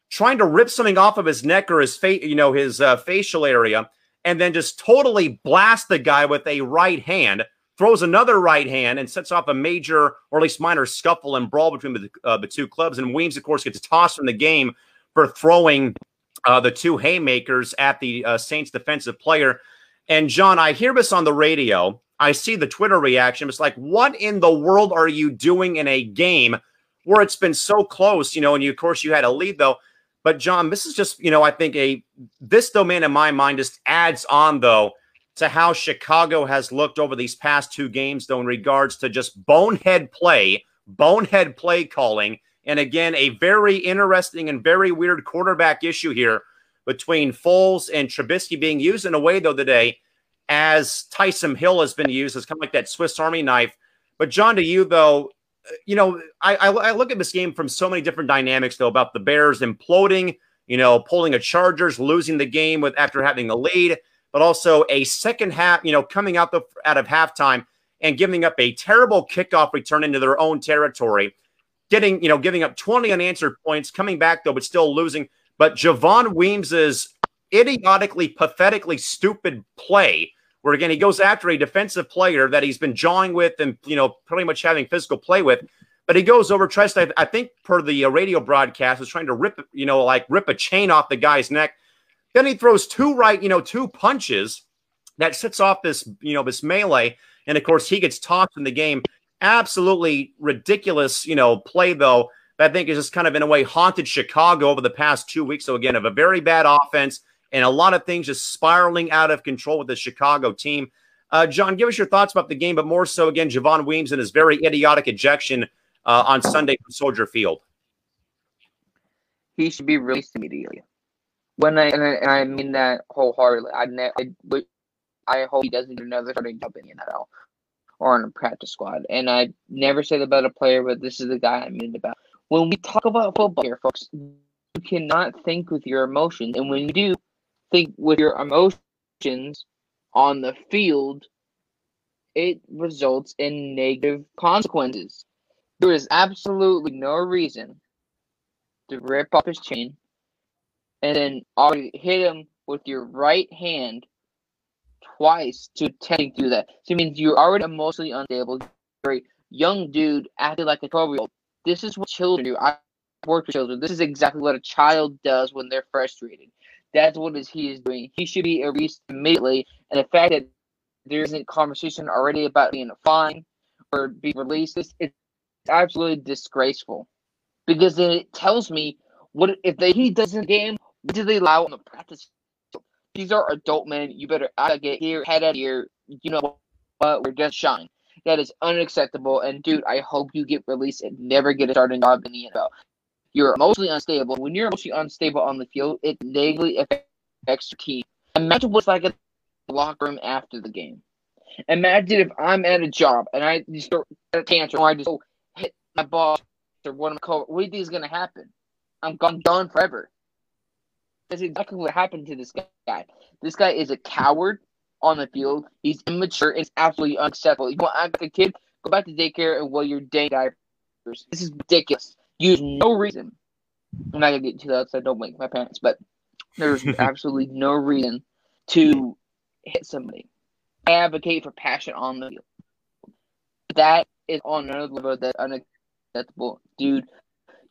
trying to rip something off of his neck or his face, you know, his uh, facial area, and then just totally blast the guy with a right hand, throws another right hand, and sets off a major or at least minor scuffle and brawl between the, uh, the two clubs. And Wims, of course, gets tossed from the game for throwing uh, the two haymakers at the uh, Saints defensive player. And John, I hear this on the radio. I see the Twitter reaction. It's like, what in the world are you doing in a game where it's been so close? You know, and you, of course, you had a lead though. But John, this is just, you know, I think a this domain in my mind just adds on though to how Chicago has looked over these past two games, though, in regards to just bonehead play, bonehead play calling, and again, a very interesting and very weird quarterback issue here between Foles and Trubisky being used in a way, though, today as Taysom Hill has been used as kind of like that Swiss Army knife. But John, to you though, you know, I, I, I look at this game from so many different dynamics though about the Bears imploding, you know, pulling a Chargers, losing the game with after having a lead, but also a second half, you know, coming out the out of halftime and giving up a terrible kickoff return into their own territory, getting, you know, giving up 20 unanswered points, coming back though, but still losing. But Javon Wims's idiotically, pathetically stupid play where again he goes after a defensive player that he's been jawing with and you know pretty much having physical play with. But he goes over, tries to, I think, per the uh, radio broadcast, was trying to rip, you know, like rip a chain off the guy's neck. Then he throws two right, you know, two punches that sets off this, you know, this melee. And of course, he gets tossed in the game. Absolutely ridiculous, you know, play though. That I think is just kind of in a way haunted Chicago over the past two weeks. So again, of a very bad offense and a lot of things just spiraling out of control with the Chicago team. Uh, John, give us your thoughts about the game, but more so again, Javon Wims and his very idiotic ejection uh, on Sunday from Soldier Field. He should be released immediately. When I and I, and I mean that wholeheartedly, I, ne- I I hope he doesn't get another starting job in the NFL or on a practice squad. And I never say that about a player, but this is the guy I mean about. When we talk about football here, folks, you cannot think with your emotions, and when you do, think with your emotions on the field, it results in negative consequences. There is absolutely no reason to rip off his chain and then already hit him with your right hand twice to to do that. So it means you're already emotionally unstable. A young dude acting like a 12 year old. This is what children do. I work with children. This is exactly what a child does when they're frustrated. That's what is he is doing. He should be released immediately. And the fact that there isn't conversation already about being a fine or being released, it's, it's absolutely disgraceful. Because it tells me what if they, he does in the game, what do they allow on the practice? These are adult men. You better get here, head out here. You know what? We're just shine. That is unacceptable. And dude, I hope you get released and never get a starting job in the NFL. You're emotionally unstable. When you're emotionally unstable on the field, it negatively affects your team. Imagine what's like in the locker room after the game. Imagine if I'm at a job and I just start a tantrum or I just oh, hit my boss or one of my coworkers. What do you think is to happen? I'm gone, done forever. That's exactly what happened to this guy. This guy is a coward on the field. He's immature. It's absolutely unacceptable. You want to act like a kid? Go back to daycare and wear your dang diapers. This is ridiculous. Use no reason. I'm not gonna get into that, so I don't wake my parents. But there's (laughs) absolutely no reason to hit somebody. I advocate for passion on the field. That is on another level that's unacceptable, dude.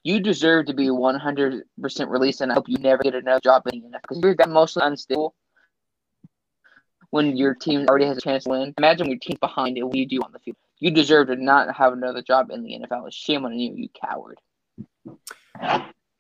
You deserve to be 100% released, and I hope you never get another job in the NFL because you're mostly unstable. When your team already has a chance to win, imagine your team's behind it. What do you do on the field? You deserve to not have another job in the NFL. It's Shame on you, you coward.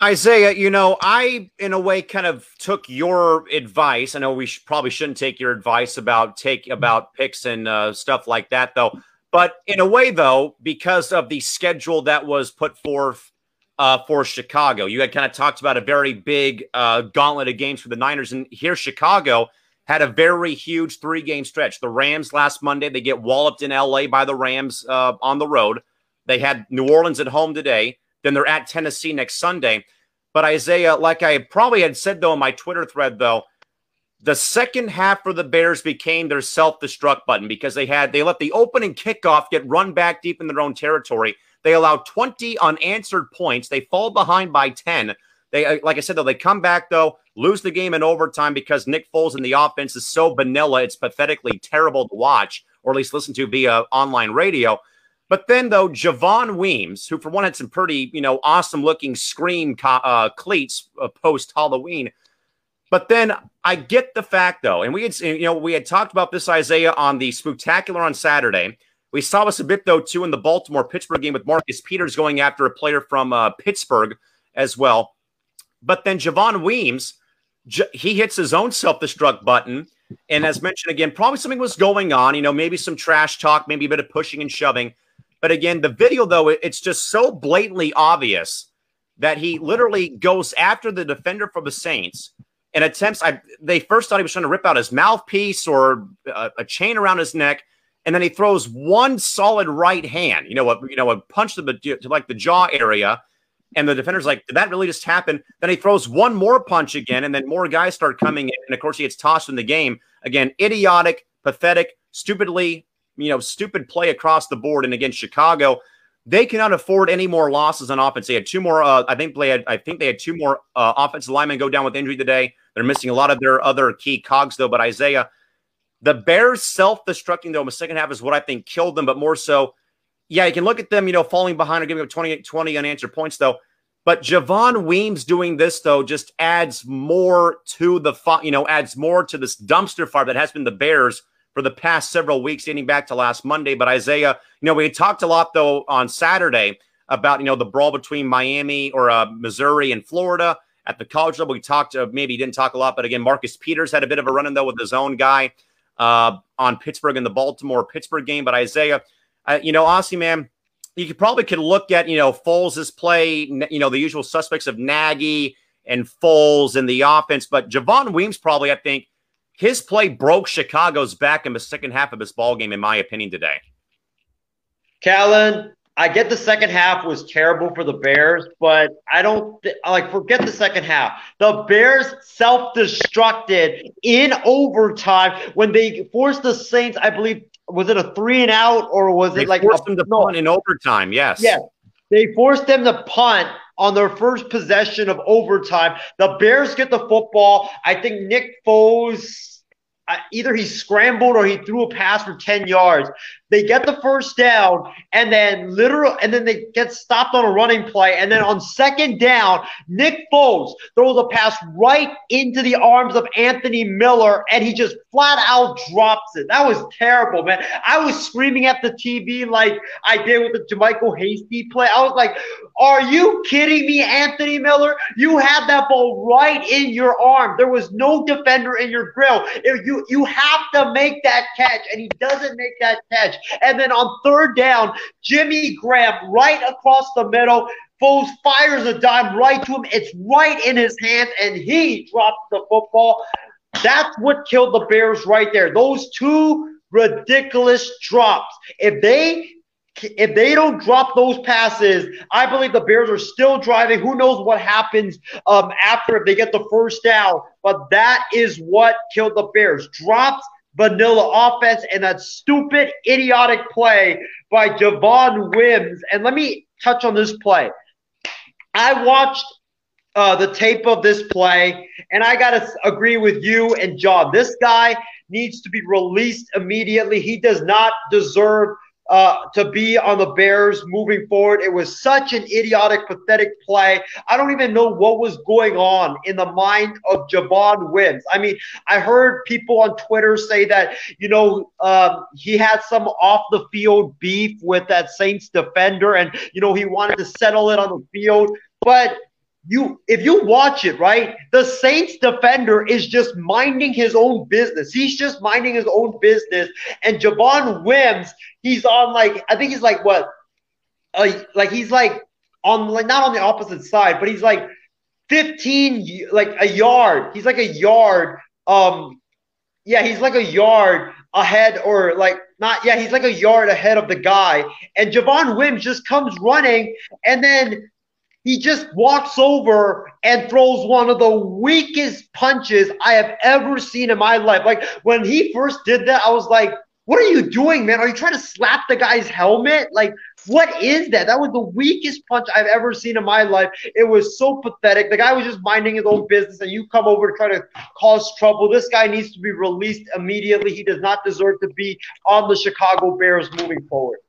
Isaiah, you know, I in a way kind of took your advice. I know we probably shouldn't take your advice about take about picks and uh, stuff like that, though. But in a way, though, because of the schedule that was put forth uh, for Chicago, you had kind of talked about a very big uh, gauntlet of games for the Niners, and here Chicago had a very huge three game stretch. The Rams last Monday, they get walloped in LA by the Rams uh, on the road. They had New Orleans at home today. Then they're at Tennessee next Sunday. But Isaiah, like I probably had said though in my Twitter thread, though, the second half for the Bears became their self-destruct button because they had they let the opening kickoff get run back deep in their own territory. They allow 20 unanswered points. They fall behind by 10. They, uh, like I said, though, they come back though, lose the game in overtime because Nick Foles and the offense is so vanilla. It's pathetically terrible to watch, or at least listen to via online radio. But then, though, Javon Wims, who for one had some pretty, you know, awesome looking scream uh, cleats uh, post Halloween. But then I get the fact, though, and we had, you know, we had talked about this Isaiah on the spectacular on Saturday. We saw this a bit, though, too, in the Baltimore Pittsburgh game with Marcus Peters going after a player from uh, Pittsburgh as well. But then Javon Wims, he hits his own self destruct button. And as mentioned again, probably something was going on, you know, maybe some trash talk, maybe a bit of pushing and shoving. But again, the video, though, it's just so blatantly obvious that he literally goes after the defender for the Saints and attempts. I, they first thought he was trying to rip out his mouthpiece or a, a chain around his neck. And then he throws one solid right hand, you know, a, you know, a punch to the to like the jaw area, and the defender's like, "Did that really just happen?" Then he throws one more punch again, and then more guys start coming in, and of course he gets tossed in the game again. Idiotic, pathetic, stupidly you know, stupid play across the board. And against Chicago, they cannot afford any more losses on offense. They had two more. Uh, I think they had. I think they had two more uh, offensive linemen go down with injury today. They're missing a lot of their other key cogs though. But Isaiah, the Bears self-destructing though in the second half is what I think killed them. But more so, yeah, you can look at them, you know, falling behind or giving up 28, 20 unanswered points though. But Javon Wims doing this though just adds more to the, you know, adds more to this dumpster fire that has been the Bears for the past several weeks, dating back to last Monday. But Isaiah, you know, we talked a lot though on Saturday about you know the brawl between Miami or uh, Missouri and Florida at the college level. We talked, uh, maybe didn't talk a lot, but again, Marcus Peters had a bit of a run in though with his own guy uh, on Pittsburgh in the Baltimore Pittsburgh game. But Isaiah, uh, you know, honestly, man, you could probably could look at you know Foles' play, you know, the usual suspects of Nagy and Foles in the offense, but Javon Wims probably, I think his play broke Chicago's back in the second half of this ball game, in my opinion, today. Callan, I get the second half was terrible for the Bears, but I don't th- like forget the second half. The Bears self-destructed in overtime when they forced the Saints. I believe was it a three and out or was they it like forced a, them to no, punt in overtime? Yes. Yes. They forced them to punt on their first possession of overtime. The Bears get the football. I think Nick Foles either he scrambled or he threw a pass for 10 yards. They get the first down and then literal and then they get stopped on a running play. And then on second down, Nick Foles throws a pass right into the arms of Anthony Miller and he just flat out drops it. That was terrible, man. I was screaming at the TV like I did with the JaMycal Hasty play. I was like, Are you kidding me, Anthony Miller? You had that ball right in your arm. There was no defender in your grill. You you have to make that catch, and he doesn't make that catch. And then on third down, Jimmy Graham right across the middle. Foles fires a dime right to him. It's right in his hand, and he drops the football. That's what killed the Bears right there. Those two ridiculous drops. If they if they don't drop those passes, I believe the Bears are still driving. Who knows what happens um, after if they get the first down? But that is what killed the Bears. Dropped vanilla offense and that stupid, idiotic play by Javon Wims. And let me touch on this play. I watched uh, the tape of this play, and I got to agree with you and John. This guy needs to be released immediately. He does not deserve – uh, to be on the Bears moving forward. It was such an idiotic, pathetic play. I don't even know what was going on in the mind of Javon Wims. I mean, I heard people on Twitter say that, you know, um, he had some off the field beef with that Saints defender and, you know, he wanted to settle it on the field. But you if you watch it right the saints defender is just minding his own business. He's just minding his own business. And javon wims he's on like i think he's like what? Uh, like he's like on like not on the opposite side but he's like 15 like a yard. He's like a yard um yeah he's like a yard ahead or like not yeah he's like a yard ahead of the guy. And javon wims just comes running and then he just walks over and throws one of the weakest punches I have ever seen in my life. Like when he first did that, I was like, What are you doing, man? Are you trying to slap the guy's helmet? Like, what is that? That was the weakest punch I've ever seen in my life. It was so pathetic. The guy was just minding his own business, and you come over to try to cause trouble. This guy needs to be released immediately. He does not deserve to be on the Chicago Bears moving forward.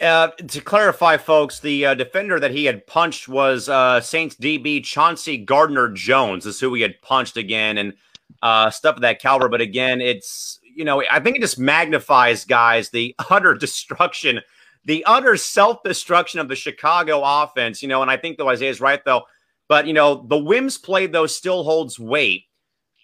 Uh, to clarify, folks, the uh, defender that he had punched was uh, Saints DB Chauncey Gardner Jones. Is who he had punched again, and uh, stuff of that caliber. But again, it's you know, I think it just magnifies, guys, the (laughs) utter destruction, the utter self destruction of the Chicago offense. You know, and I think though Isaiah's right though, but you know, the Wims play though still holds weight.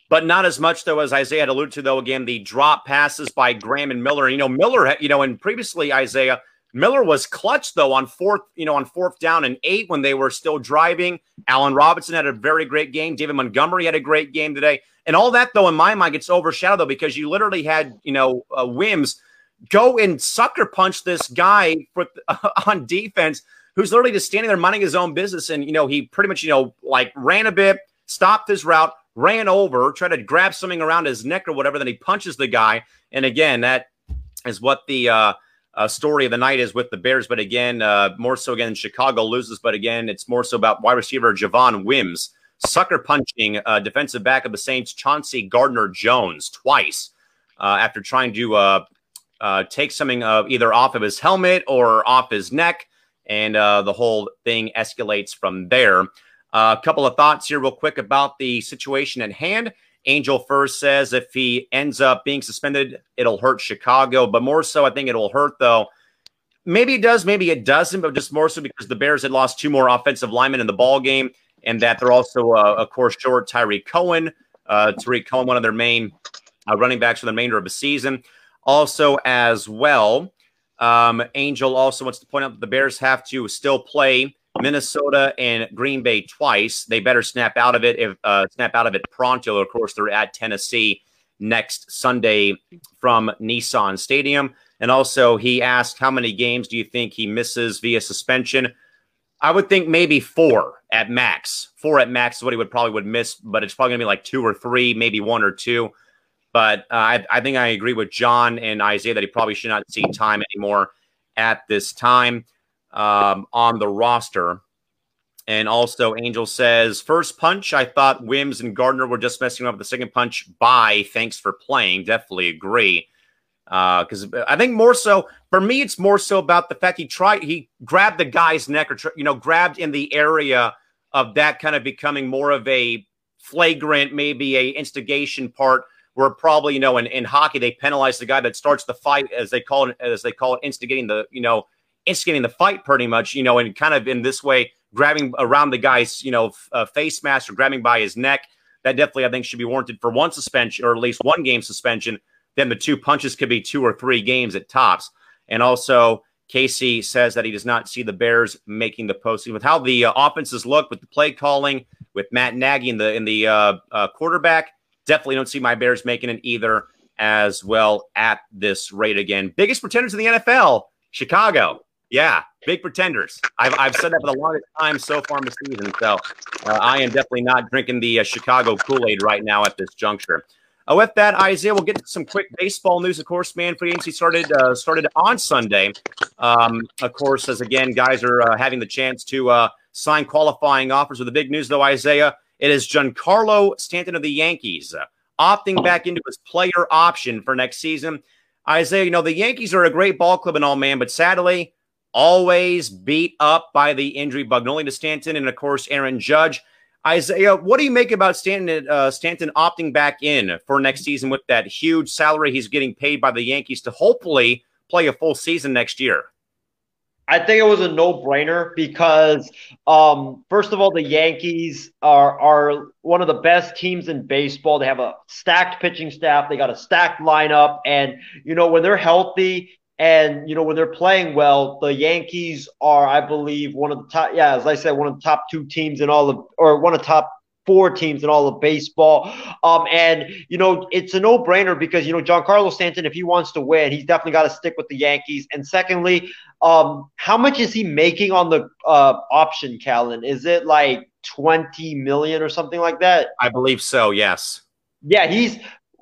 But not as much though as Isaiah had alluded to though. Again, the drop passes by Graham and Miller. You know, Miller. You know, and previously Isaiah Miller was clutch though on fourth, you know, on fourth down and eight when they were still driving. Allen Robinson had a very great game. David Montgomery had a great game today. And all that, though, in my mind, gets overshadowed though because you literally had, you know, uh, Wims go and sucker punch this guy uh, (laughs) on defense who's literally just standing there minding his own business. And, you know, he pretty much, you know, like ran a bit, stopped his route, ran over, tried to grab something around his neck or whatever. Then he punches the guy. And again, that is what the uh, uh, story of the night is with the Bears. But again, uh, more so again, Chicago loses. But again, it's more so about wide receiver Javon Wims sucker punching uh, defensive back of the Saints, Chauncey Gardner Jones, twice uh, after trying to uh, uh take something either off of his helmet or off his neck. And the whole thing escalates from there. A couple of thoughts here, real quick, about the situation at hand. Angel first says if he ends up being suspended, it'll hurt Chicago, but more so, I think it'll hurt though. Maybe it does, maybe it doesn't, but just more so because the Bears had lost two more offensive linemen in the ball game and that they're also, uh, of course, short Tyree Cohen. Uh, Tarik Cohen, one of their main uh, running backs for the remainder of the season. Also, as well, um, Angel also wants to point out that the Bears have to still play Minnesota and Green Bay twice. They better snap out of it if uh, snap out of it pronto. Of course, they're at Tennessee next Sunday from Nissan Stadium. And also, he asked how many games do you think he misses via suspension? I would think maybe four at max. Four at max is what he would probably would miss, but it's probably gonna be like two or three, maybe one or two. But uh, I, I think I agree with John and Isaiah that he probably should not see time anymore at this time um, on the roster. And also, Angel says, first punch, I thought Wims and Gardner were just messing up the second punch. Bye. Thanks for playing. Definitely agree Uh, because uh, I think more so for me, it's more so about the fact he tried, he grabbed the guy's neck or, you know, grabbed in the area of that kind of becoming more of a flagrant, maybe a instigation part where probably, you know, in, in hockey, they penalize the guy that starts the fight as they call it, as they call it, instigating the, you know, instigating the fight pretty much, you know, and kind of in this way, grabbing around the guy's, you know, uh, face mask or grabbing by his neck. That definitely, I think, should be warranted for one suspension or at least one game suspension then the two punches could be two or three games at tops. And also, Casey says that he does not see the Bears making the postseason with how the uh, offenses look with the play calling with Matt Nagy in the in the uh, uh, quarterback. Definitely don't see my Bears making it either as well at this rate again. Biggest pretenders in the NFL, Chicago. Yeah, big pretenders. I've, I've said that for the longest time so far in the season. So uh, I am definitely not drinking the uh, Chicago Kool Aid right now at this juncture. Uh, with that, Isaiah, we'll get to some quick baseball news. Of course, man, free agency started uh, started on Sunday. Um, of course, as again, guys are uh, having the chance to uh, sign qualifying offers. With the big news, though, Isaiah, it is Giancarlo Stanton of the Yankees uh, opting back into his player option for next season. Isaiah, you know the Yankees are a great ball club and all, man, but sadly, always beat up by the injury bug. Not only to Stanton and of course Aaron Judge. Isaiah, what do you make about Stanton, uh, Stanton opting back in for next season with that huge salary he's getting paid by the Yankees to hopefully play a full season next year? I think it was a no-brainer because, um, first of all, the Yankees are are one of the best teams in baseball. They have a stacked pitching staff. They got a stacked lineup, and you know when they're healthy and you know when they're playing well, the Yankees are, I believe, one of the top. Yeah, as I said, one of the top two teams in all of, or one of the top four teams in all of baseball. Um, and you know it's a no-brainer because you know Giancarlo Stanton, if he wants to win, he's definitely got to stick with the Yankees. And secondly, um, how much is he making on the uh, option, Callan? Is it like twenty million or something like that? I believe so. Yes. Yeah, he's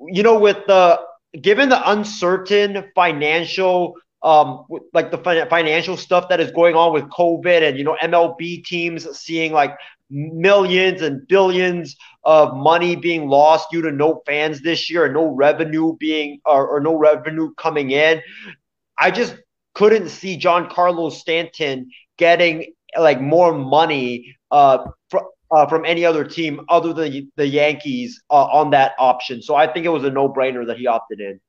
you know with the given the uncertain financial um like the financial stuff that is going on with covid and you know mlb teams seeing like millions and billions of money being lost due to no fans this year and no revenue being or, or no revenue coming in i just couldn't see Giancarlo Stanton getting like more money uh, fr- uh, from any other team other than the Yankees uh, on that option. So I think it was a no brainer that he opted in.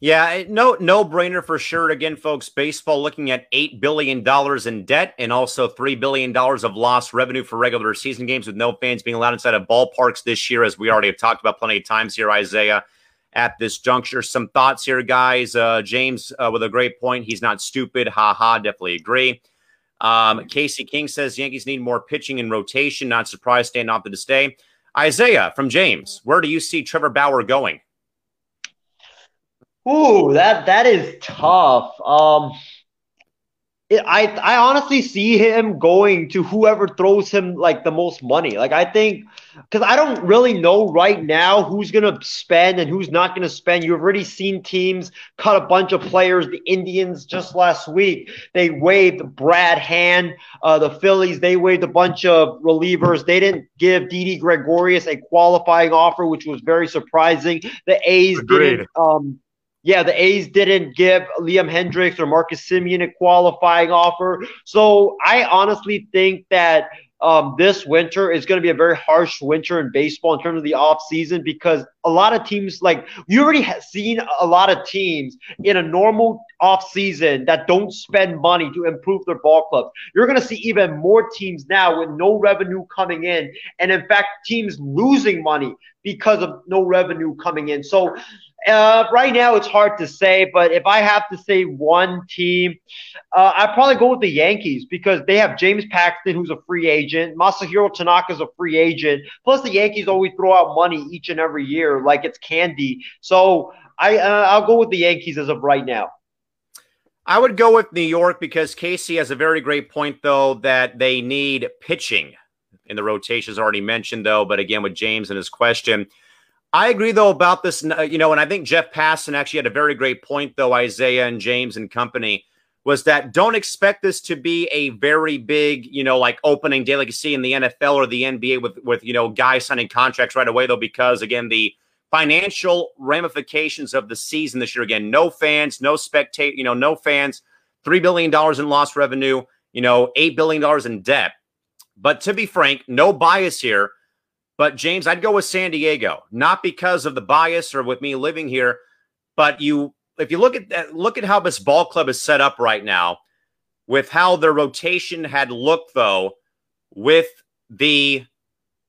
Yeah, no, no brainer for sure. Again, folks, baseball looking at eight billion dollars in debt and also three billion dollars of lost revenue for regular season games, with no fans being allowed inside of ballparks this year, as we already have talked about plenty of times here, Isaiah. At this juncture, some thoughts here, guys. Uh, James uh, with a great point. He's not stupid. Ha ha. Definitely agree. Um, Casey King says Yankees need more pitching and rotation. Not surprised, staying off to stay. Isaiah from James, where do you see Trevor Bauer going? Ooh, that that is tough. Um, I I honestly see him going to whoever throws him like the most money. Like I think because I don't really know right now who's gonna spend and who's not gonna spend. You've already seen teams cut a bunch of players. The Indians just last week they waived Brad Hand. Uh, the Phillies they waived a bunch of relievers. They didn't give Didi Gregorius a qualifying offer, which was very surprising. The A's Agreed. didn't. Um, yeah, the A's didn't give Liam Hendriks or Marcus Semien a qualifying offer. So I honestly think that um, this winter is going to be a very harsh winter in baseball in terms of the offseason because a lot of teams, like you already have seen a lot of teams in a normal offseason that don't spend money to improve their ball clubs. You're going to see even more teams now with no revenue coming in. And in fact, teams losing money because of no revenue coming in. So uh, right now, it's hard to say, but if I have to say one team, uh, I'd probably go with the Yankees because they have James Paxton, who's a free agent. Masahiro Tanaka is a free agent. Plus, the Yankees always throw out money each and every year like it's candy. So I, uh, I'll go with the Yankees as of right now. I would go with New York because Casey has a very great point, though, that they need pitching in the rotations already mentioned, though. But again, with James and his question, I agree though about this, uh, you know, and I think Jeff Passan actually had a very great point though, Isaiah and James and company was that don't expect this to be a very big, you know, like opening day like you see in the NFL or the NBA with with you know guys signing contracts right away though, because again the financial ramifications of the season this year again, no fans, no spectate, you know, no fans, three billion dollars in lost revenue, you know, eight billion dollars in debt. But to be frank, no bias here but James, I'd go with San Diego, not because of the bias or with me living here, but you if you look at that, look at how this ball club is set up right now, with how their rotation had looked though, with the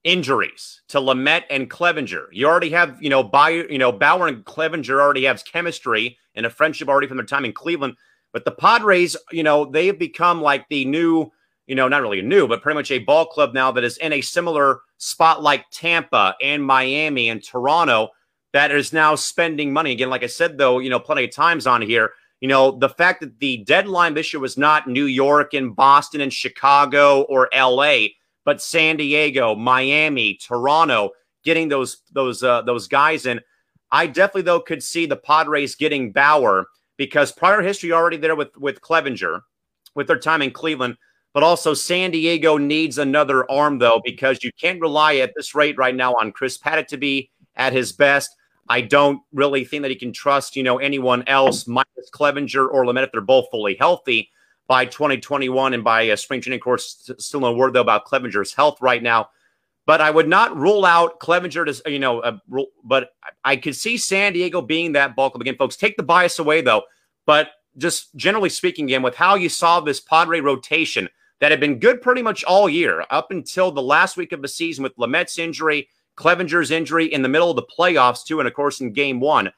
injuries to Lamet and Clevinger. You already have, you know, Bauer, you know, Bauer and Clevinger already have chemistry and a friendship already from their time in Cleveland. But the Padres, you know, they have become like the new you know, not really new, but pretty much a ball club now that is in a similar spot like Tampa and Miami and Toronto that is now spending money. Again, like I said, though, you know, plenty of times on here, you know, the fact that the deadline this year was not New York and Boston and Chicago or LA, but San Diego, Miami, Toronto, getting those those uh, those guys in. I definitely though could see the Padres getting Bauer because prior history already there with with Clevinger, with their time in Cleveland. But also, San Diego needs another arm, though, because you can't rely at this rate right now on Chris Paddack to be at his best. I don't really think that he can trust, you know, anyone else, minus Clevinger or Lamet, if they're both fully healthy by 2021 and by uh, spring training course. Still no word though about Clevinger's health right now. But I would not rule out Clevinger to, you know, uh, but I could see San Diego being that bulk of again, folks. Take the bias away though. But just generally speaking, again, with how you saw this Padre rotation, that had been good pretty much all year up until the last week of the season with Lamet's injury, Clevinger's injury in the middle of the playoffs, too, and of course in game one.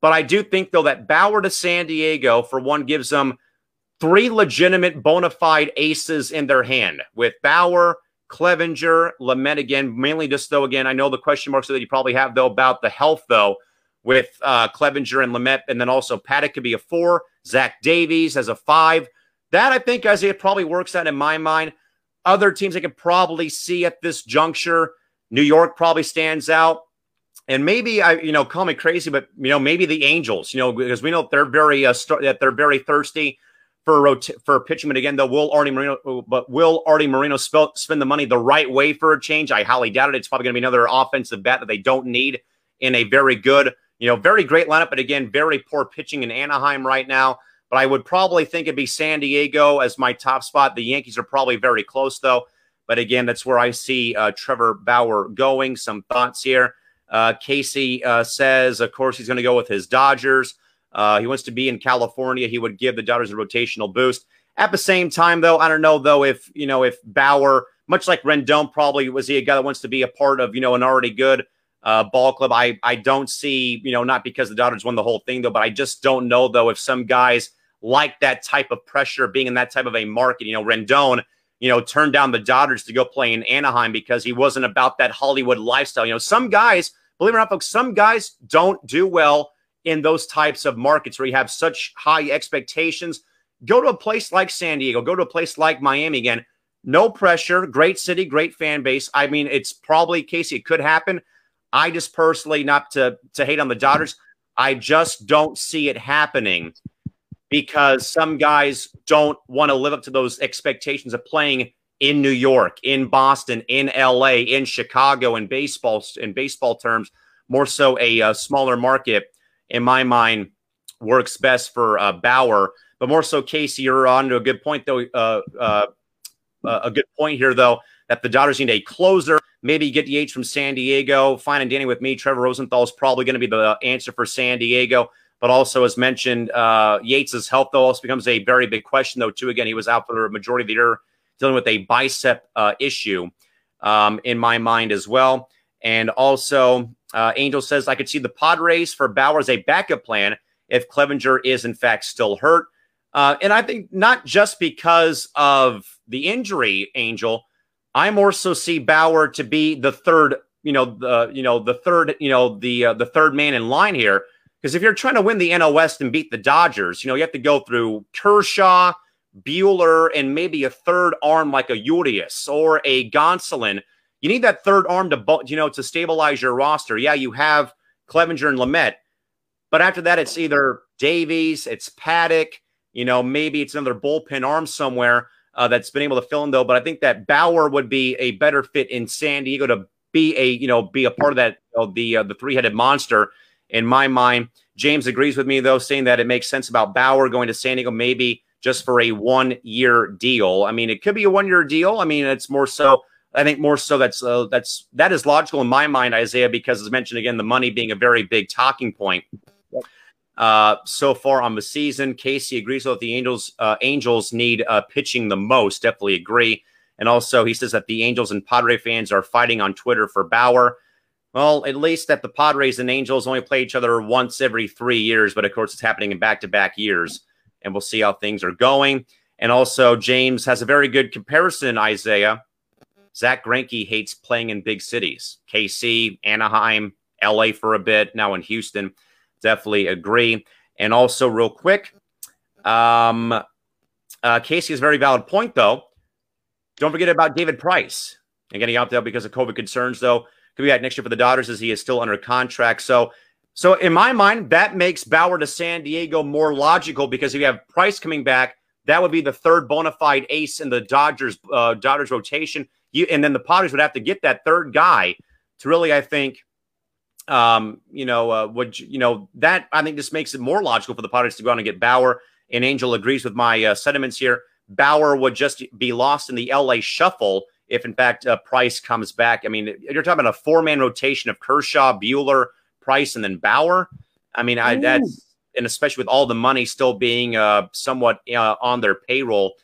But I do think, though, that Bauer to San Diego, for one, gives them three legitimate bona fide aces in their hand with Bauer, Clevinger, Lamet again, mainly just though, again, I know the question marks that you probably have, though, about the health, though, with uh, Clevinger and Lamet, and then also Paddack could be a four, Zach Davies as a five. That I think, Isaiah, probably works out in my mind. Other teams I could probably see at this juncture, New York probably stands out. and maybe I, you know, call me crazy, but you know, maybe the Angels, you know, because we know they're very uh, st- that they're very thirsty for rot- for pitching. But again, though, will Arte Moreno, but will Arte Moreno spend the money the right way for a change? I highly doubt it. It's probably going to be another offensive bat that they don't need in a very good, you know, very great lineup. But again, very poor pitching in Anaheim right now. But I would probably think it'd be San Diego as my top spot. The Yankees are probably very close though. But again, that's where I see uh, Trevor Bauer going. Some thoughts here. Uh, Casey uh, says, of course, he's going to go with his Dodgers. Uh, he wants to be in California. He would give the Dodgers a rotational boost. At the same time, though, I don't know though if you know if Bauer, much like Rendon, probably was he a guy that wants to be a part of you know an already good uh, ball club. I I don't see you know not because the Dodgers won the whole thing though, but I just don't know though if some guys like that type of pressure, being in that type of a market. You know, Rendon, you know, turned down the Dodgers to go play in Anaheim because he wasn't about that Hollywood lifestyle. You know, some guys, believe it or not, folks, some guys don't do well in those types of markets where you have such high expectations. Go to a place like San Diego, go to a place like Miami again. No pressure, great city, great fan base. I mean, it's probably Casey, it could happen. I just personally, not to to hate on the Dodgers, I just don't see it happening because some guys don't want to live up to those expectations of playing in New York, in Boston, in LA, in Chicago, in baseball, in baseball terms, more so a, a smaller market in my mind, works best for uh, Bauer. But more so, Casey, you're on to a good point, though. Uh, uh, uh, a good point here, though, that the Dodgers need a closer. Maybe get the H from San Diego. Fine and Danny with me. Trevor Rosenthal is probably going to be the answer for San Diego. But also, as mentioned, uh, Yates's health, though, also becomes a very big question, though, too. Again, he was out for the majority of the year dealing with a bicep uh, issue um, in my mind as well. And also, uh, Angel says, I could see the Padres for Bauer as a backup plan if Clevinger is, in fact, still hurt. Uh, and I think not just because of the injury, Angel, I more so see Bauer to be the third, you know, the you know the third, you know, the uh, the third man in line here. Because if you're trying to win the NL West and beat the Dodgers, you know, you have to go through Kershaw, Buehler, and maybe a third arm like a Urias or a Gonsolin you need that third arm to you know to stabilize your roster. Yeah, you have Clevinger and Lamet, but after that, it's either Davies, it's Paddack. You know, maybe it's another bullpen arm somewhere uh, that's been able to fill in though. But I think that Bauer would be a better fit in San Diego to be a you know be a part of that you know, the uh, the three headed monster. In my mind, James agrees with me though, saying that it makes sense about Bauer going to San Diego maybe just for a one year deal. I mean, it could be a one year deal. I mean, it's more so I think more so that's uh, that's that is logical in my mind, Isaiah, because as mentioned again, the money being a very big talking point. Uh, so far on the season, Casey agrees with the Angels. Uh, Angels need uh, pitching the most. Definitely agree. And also, he says that the Angels and Padre fans are fighting on Twitter for Bauer. Well, at least that the Padres and Angels only play each other once every three years, but of course, it's happening in back to back years. And we'll see how things are going. And also, James has a very good comparison, Isaiah, Zach Greinke hates playing in big cities. KC, Anaheim, LA for a bit, now in Houston. Definitely agree. And also, real quick, um, uh, Casey has a very valid point, though. Don't forget about David Price. And getting out there because of COVID concerns, though. Could be back next year for the Dodgers as he is still under contract. So, so in my mind, that makes Bauer to San Diego more logical because if you have Price coming back, that would be the third bona fide ace in the Dodgers uh, Dodgers rotation. You and then the Padres would have to get that third guy to really, I think, um, you know, uh, would you know that I think this makes it more logical for the Padres to go out and get Bauer. And Angel agrees with my uh, sentiments here. Bauer would just be lost in the LA shuffle if, in fact, uh, Price comes back. I mean, you're talking about a four man rotation of Kershaw, Buehler, Price, and then Bauer. I mean, I, that's and especially with all the money still being uh, somewhat uh, on their payroll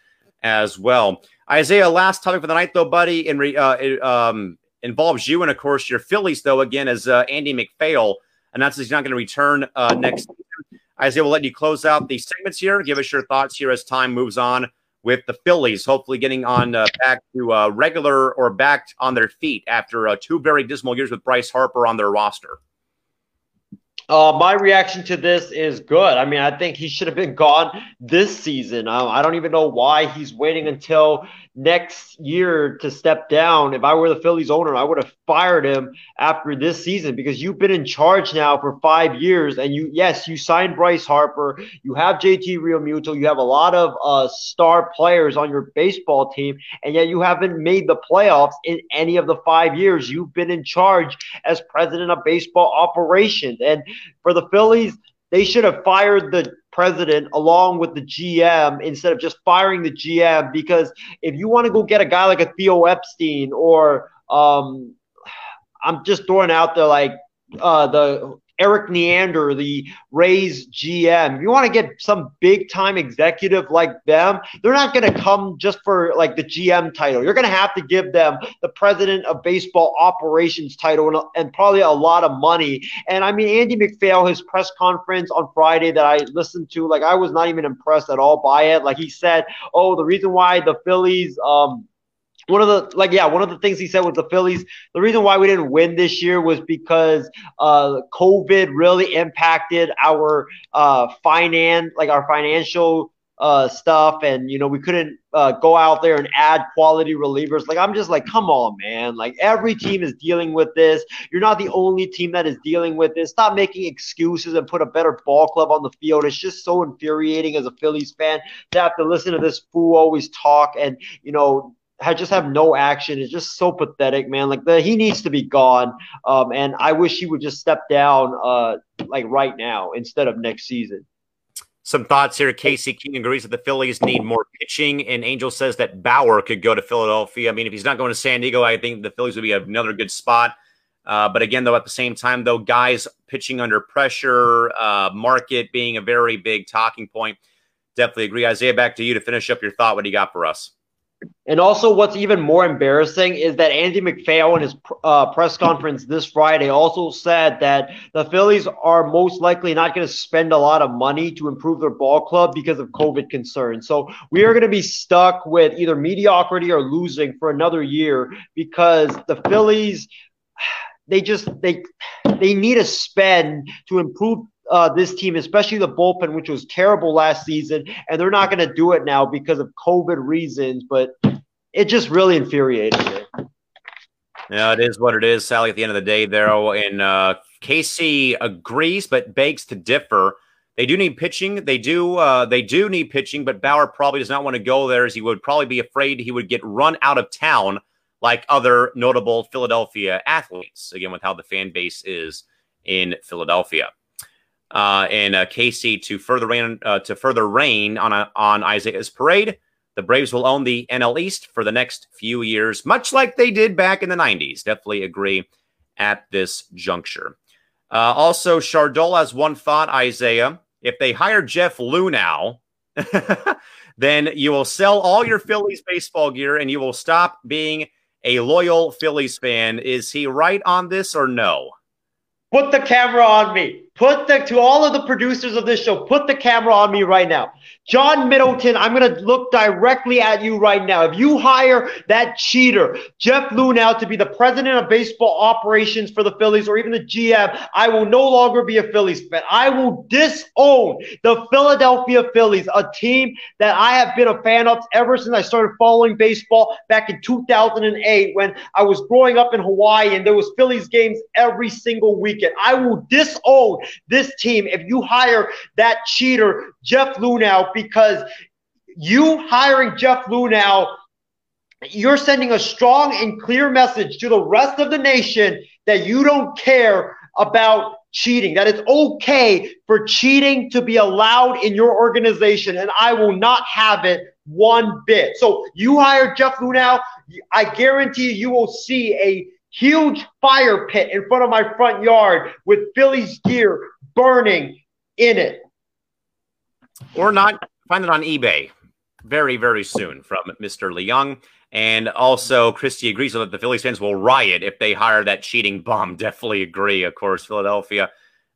as well. Isaiah, last topic for the night, though, buddy, in re, uh, it, um, involves you and, of course, your Phillies, though, again, as uh, Andy MacPhail announces he's not going to return uh, next season. Isaiah, we'll let you close out the segments here. Give us your thoughts here as time moves on with the Phillies, hopefully getting on uh, back to uh, regular or back on their feet after uh, two very dismal years with Bryce Harper on their roster. Uh, my reaction to this is good. I mean, I think he should have been gone this season. Um, I don't even know why he's waiting until next year to step down. If I were the Phillies owner, I would have fired him after this season because you've been in charge now for five years. And you, yes, you signed Bryce Harper. You have JT Realmuto. You have a lot of uh, star players on your baseball team, and yet you haven't made the playoffs in any of the five years you've been in charge as president of baseball operations. And for the Phillies, they should have fired the president along with the GM instead of just firing the GM. Because if you want to go get a guy like a Theo Epstein or um, I'm just throwing out there like uh, the Erik Neander, the Rays GM. If you want to get some big time executive like them, they're not going to come just for like the GM title. You're going to have to give them the president of baseball operations title and, and probably a lot of money. And I mean, Andy MacPhail, his press conference on Friday that I listened to, like I was not even impressed at all by it. Like he said, oh, the reason why the Phillies, um, one of the like yeah one of the things he said with the phillies the reason why we didn't win this year was because uh covid really impacted our uh finance like our financial uh stuff. And you know we couldn't uh, go out there and add quality relievers. Like i'm just like come on man. Like every team is dealing with this. You're not the only team that is dealing with this. Stop making excuses and put a better ball club on the field. It's just so infuriating as a phillies fan to have to listen to this fool always talk and you know I just have no action. It's just so pathetic, man. Like the he needs to be gone. Um, and I wish he would just step down, uh, like right now instead of next season. Some thoughts here. Casey King agrees that the Phillies need more pitching, and Angel says that Bauer could go to Philadelphia. I mean, if he's not going to San Diego, I think the Phillies would be another good spot. Uh, but again, though, at the same time, though, guys pitching under pressure, uh, market being a very big talking point, definitely agree. Isaiah, back to you to finish up your thought. What do you got for us? And also, what's even more embarrassing is that Andy MacPhail in his uh, press conference this Friday also said that the Phillies are most likely not going to spend a lot of money to improve their ball club because of COVID concerns. So we are going to be stuck with either mediocrity or losing for another year because the Phillies, (sighs) they just they they need to spend to improve uh, this team, especially the bullpen, which was terrible last season, and they're not going to do it now because of COVID reasons. But it just really infuriated me. Yeah, it is what it is, Sally. At the end of the day, though, and uh, Casey agrees, but begs to differ. They do need pitching. They do. Uh, they do need pitching, but Bauer probably does not want to go there, as he would probably be afraid he would get run out of town like other notable Philadelphia athletes. Again, with how the fan base is in Philadelphia uh, and uh, Casey to further rain uh, to further rain on a, on Isaiah's parade. The Braves will own the NL East for the next few years, much like they did back in the '90s. Definitely agree at this juncture. Uh, also, Chardol has one thought, Isaiah. If they hire Jeff Luhnow, (laughs) then you will sell all your Phillies baseball gear and you will stop being a loyal Phillies fan. Is he right on this or no? Put the camera on me. Put the to all of the producers of this show, put the camera on me right now. John Middleton, I'm gonna look directly at you right now. If you hire that cheater, Jeff Luhnow, to be the president of baseball operations for the Phillies or even the GM, I will no longer be a Phillies fan. I will disown the Philadelphia Phillies, a team that I have been a fan of ever since I started following baseball back in 2008 when I was growing up in Hawaii and there was Phillies games every single weekend. I will disown this team if you hire that cheater, Jeff Luhnow, because you hiring Jeff Luhnow, you're sending a strong and clear message to the rest of the nation that you don't care about cheating, that it's okay for cheating to be allowed in your organization, and I will not have it one bit. So you hire Jeff Luhnow, I guarantee you will see a huge fire pit in front of my front yard with Phillies gear burning in it. Or not find it on eBay very, very soon from Mr. Leung. And also, Christie agrees that the Phillies fans will riot if they hire that cheating bum. (laughs) Definitely agree. Of course, Philadelphia.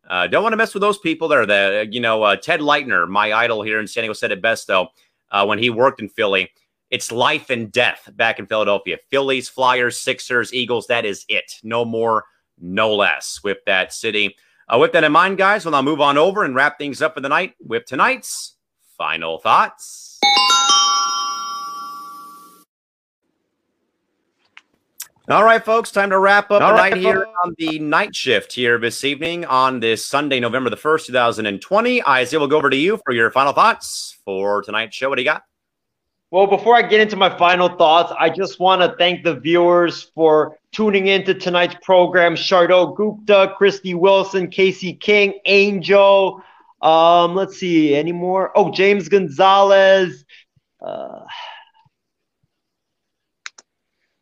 Uh, don't want to mess with those people there. The you know uh, Ted Leitner, my idol here in San Diego, said it best though uh, when he worked in Philly. It's life and death back in Philadelphia. Phillies, Flyers, Sixers, Eagles. That is it. No more, no less with that city. Uh, with that in mind, guys, we'll now move on over and wrap things up for the night with tonight's final thoughts. All right, folks, time to wrap up All right, here on the night shift here this evening on this Sunday, November the 1st, 2020. Isaiah, we'll go over to you for your final thoughts for tonight's show. What do you got? Well, before I get into my final thoughts, I just want to thank the viewers for tuning into tonight's program. Shardo Gupta, Christy Wilson, Casey King, Angel. Um, let's see, any more? Oh, James Gonzalez. Uh,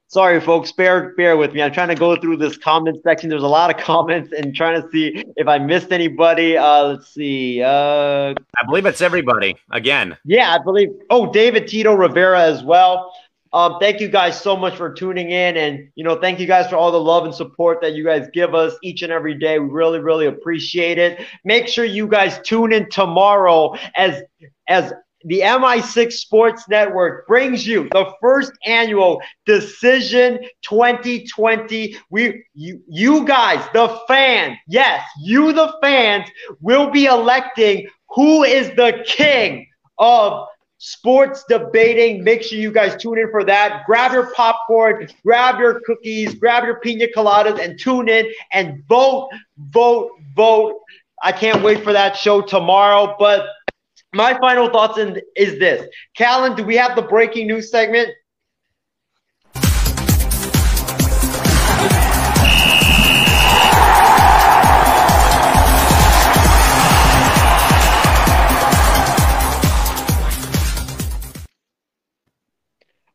sorry, folks. Bear bear with me. I'm trying to go through this comment section. There's a lot of (laughs) comments and trying to see if I missed anybody. Uh, let's see. Uh, I believe it's everybody again. yeah, I believe. Oh, David Tito Rivera as well. Um, thank you guys so much for tuning in, and you know, thank you guys for all the love and support that you guys give us each and every day. We really, really appreciate it. Make sure you guys tune in tomorrow as as the MI6 Sports Network brings you the first annual Decision 2020. We, you, you guys, the fans, yes, you, the fans, will be electing who is the king of sports debating. Make sure you guys tune in for that. Grab your popcorn, grab your cookies, grab your pina coladas, and tune in and vote, vote, vote. I can't wait for that show tomorrow. But my final thoughts in, is this. Callan, do we have the breaking news segment?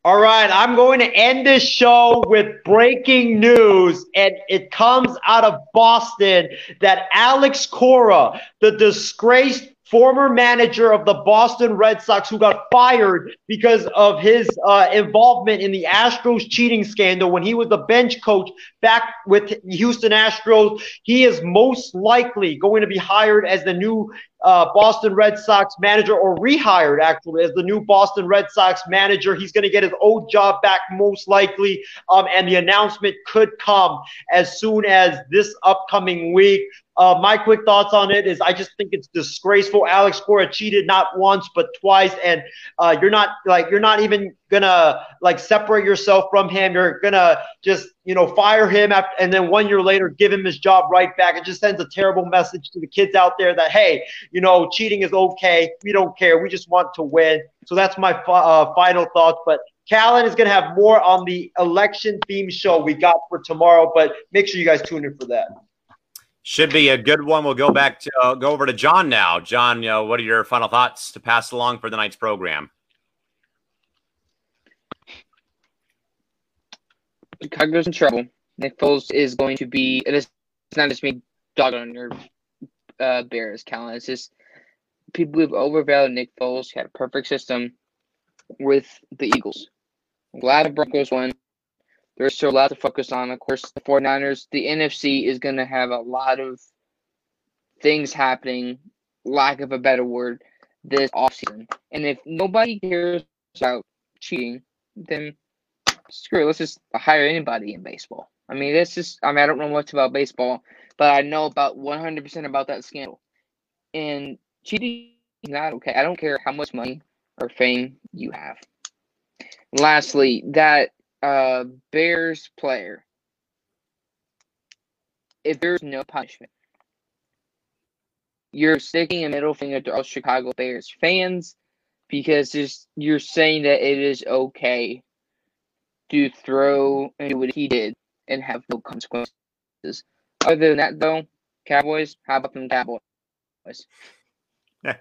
All right, I'm going to end this show with breaking news, and it comes out of Boston that Alex Cora, the disgraced former manager of the Boston Red Sox, who got fired because of his uh, involvement in the Astros cheating scandal when he was the bench coach back with Houston Astros, he is most likely going to be hired as the new uh, Boston Red Sox manager, or rehired actually as the new Boston Red Sox manager. He's going to get his old job back most likely, um, and the announcement could come as soon as this upcoming week. Uh, my quick thoughts on it is I just think it's disgraceful. Alex Cora cheated not once but twice, and uh, you're not like you're not even gonna like separate yourself from him. You're gonna just you know fire him after, and then one year later give him his job right back. It just sends a terrible message to the kids out there that hey, you know cheating is okay. We don't care. We just want to win. So that's my uh, final thoughts. But Callan is to have more on the election theme show we got for tomorrow, but make sure you guys tune in for that. Should be a good one. We'll go back to uh, go over to John now. John, you know, what are your final thoughts to pass along for the night's program? Chicago's in trouble. Nick Foles is going to be. It's not just me dogging on your uh, Bears, Callan. It's just people who've overvalued Nick Foles. He had a perfect system with the Eagles. I'm glad the Broncos won. There's still a lot to focus on. Of course, the 49ers, the NFC is going to have a lot of things happening, lack of a better word, this offseason. And if nobody cares about cheating, then screw it. Let's just hire anybody in baseball. I mean, this is, I mean, I don't know much about baseball, but I know about 100% about that scandal. And cheating is not okay. I don't care how much money or fame you have. Lastly, that uh, Bears player, if there's no punishment, you're sticking a middle finger to all Chicago Bears fans because just you're saying that it is okay to throw and do what he did and have no consequences. Other than that, though, Cowboys, how about them Cowboys? (laughs)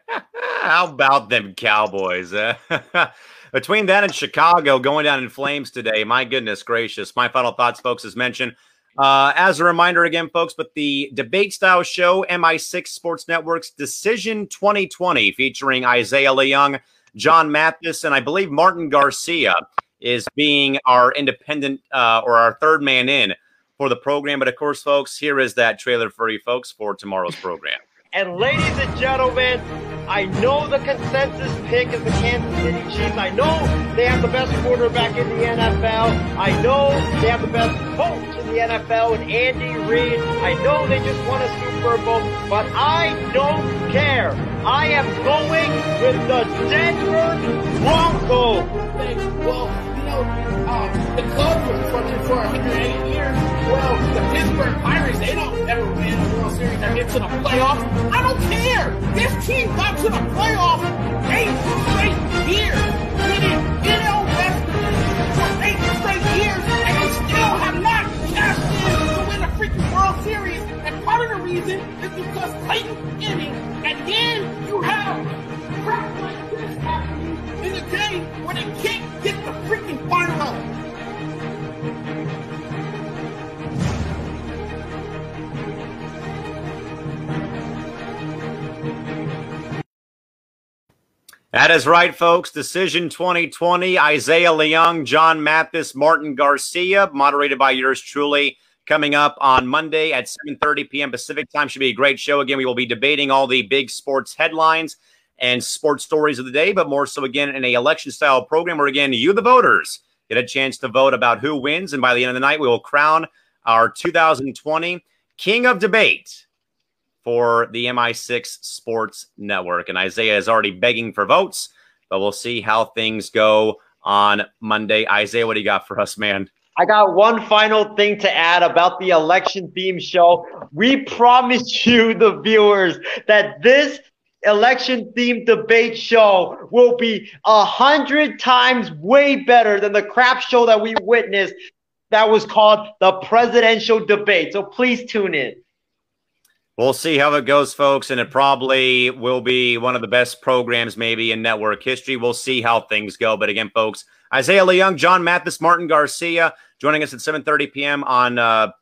How about them Cowboys? Uh, (laughs) between that and Chicago going down in flames today, my goodness gracious. My final thoughts, folks, as mentioned. Uh, as a reminder again, folks, but the debate style show, MI6 Sports Network's Decision 2020, featuring Isaiah Leung, John Mathis, and I believe Martin Garcia is being our independent uh, or our third man in for the program. But of course, folks, here is that trailer for you folks for tomorrow's program. And ladies and gentlemen, I know the consensus pick is the Kansas City Chiefs. I know they have the best quarterback in the NFL. I know they have the best coach in the the NFL and Andy Reid. I know they just won a Super Bowl, but I don't care. I am going with the Denver Broncos. Thanks, Broncos. Uh, the were fortunate for 108 years. Well, the Pittsburgh Pirates, they don't ever win a World Series or get to the playoffs. I don't care. This team got to the playoffs eight straight years. NL West for eight straight years, and they still have not cashed to win a freaking World Series. And part of the reason is because Clayton inning, and then you have crap like this happening in a game they can't That is right, folks. Decision 2020. Isaiah Leung, John Mathis, Martin Garcia, moderated by yours truly. Coming up on Monday at 7:30 p.m. Pacific time should be a great show. Again, we will be debating all the big sports headlines and sports stories of the day, but more so again in a election style program where again you, the voters, get a chance to vote about who wins, and by the end of the night, we will crown our 2020 King of Debate for the MI6 Sports Network. And Isaiah is already begging for votes, but we'll see how things go on Monday. Isaiah, what do you got for us, man? I got one final thing to add about the election theme show. We promise you, the viewers, that this election themed debate show will be a hundred times way better than the crap show that we witnessed that was called the presidential debate. So please tune in. We'll see how it goes, folks, and it probably will be one of the best programs maybe in network history. We'll see how things go. But again, folks, Isaiah Leung, John Mathis, Martin Garcia joining us at 7.30 p.m. on uh,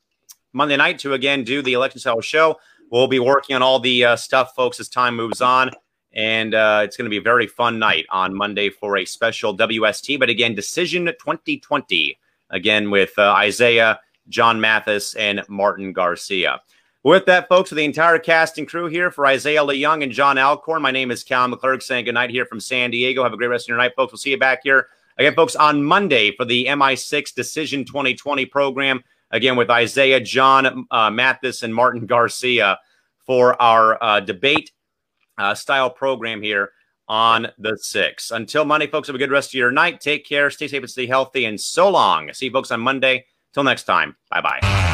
Monday night to, again, do the Election Style Show. We'll be working on all the uh, stuff, folks, as time moves on. And uh, it's going to be a very fun night on Monday for a special WST. But again, Decision 2020, again, with uh, Isaiah, John Mathis, and Martin Garcia. With that, folks, for the entire cast and crew here for Isaiah Leung and John Allcorn, my name is Cal McClurg saying good night here from San Diego. Have a great rest of your night, folks. We'll see you back here again, folks, on Monday for the MI6 Decision 2020 program. Again, with Isaiah, John uh, Mathis, and Martin Garcia for our uh, debate uh, style program here on the 6th. Until Monday, folks, have a good rest of your night. Take care, stay safe, and stay healthy. And so long. See you, folks, on Monday. Till next time. Bye bye.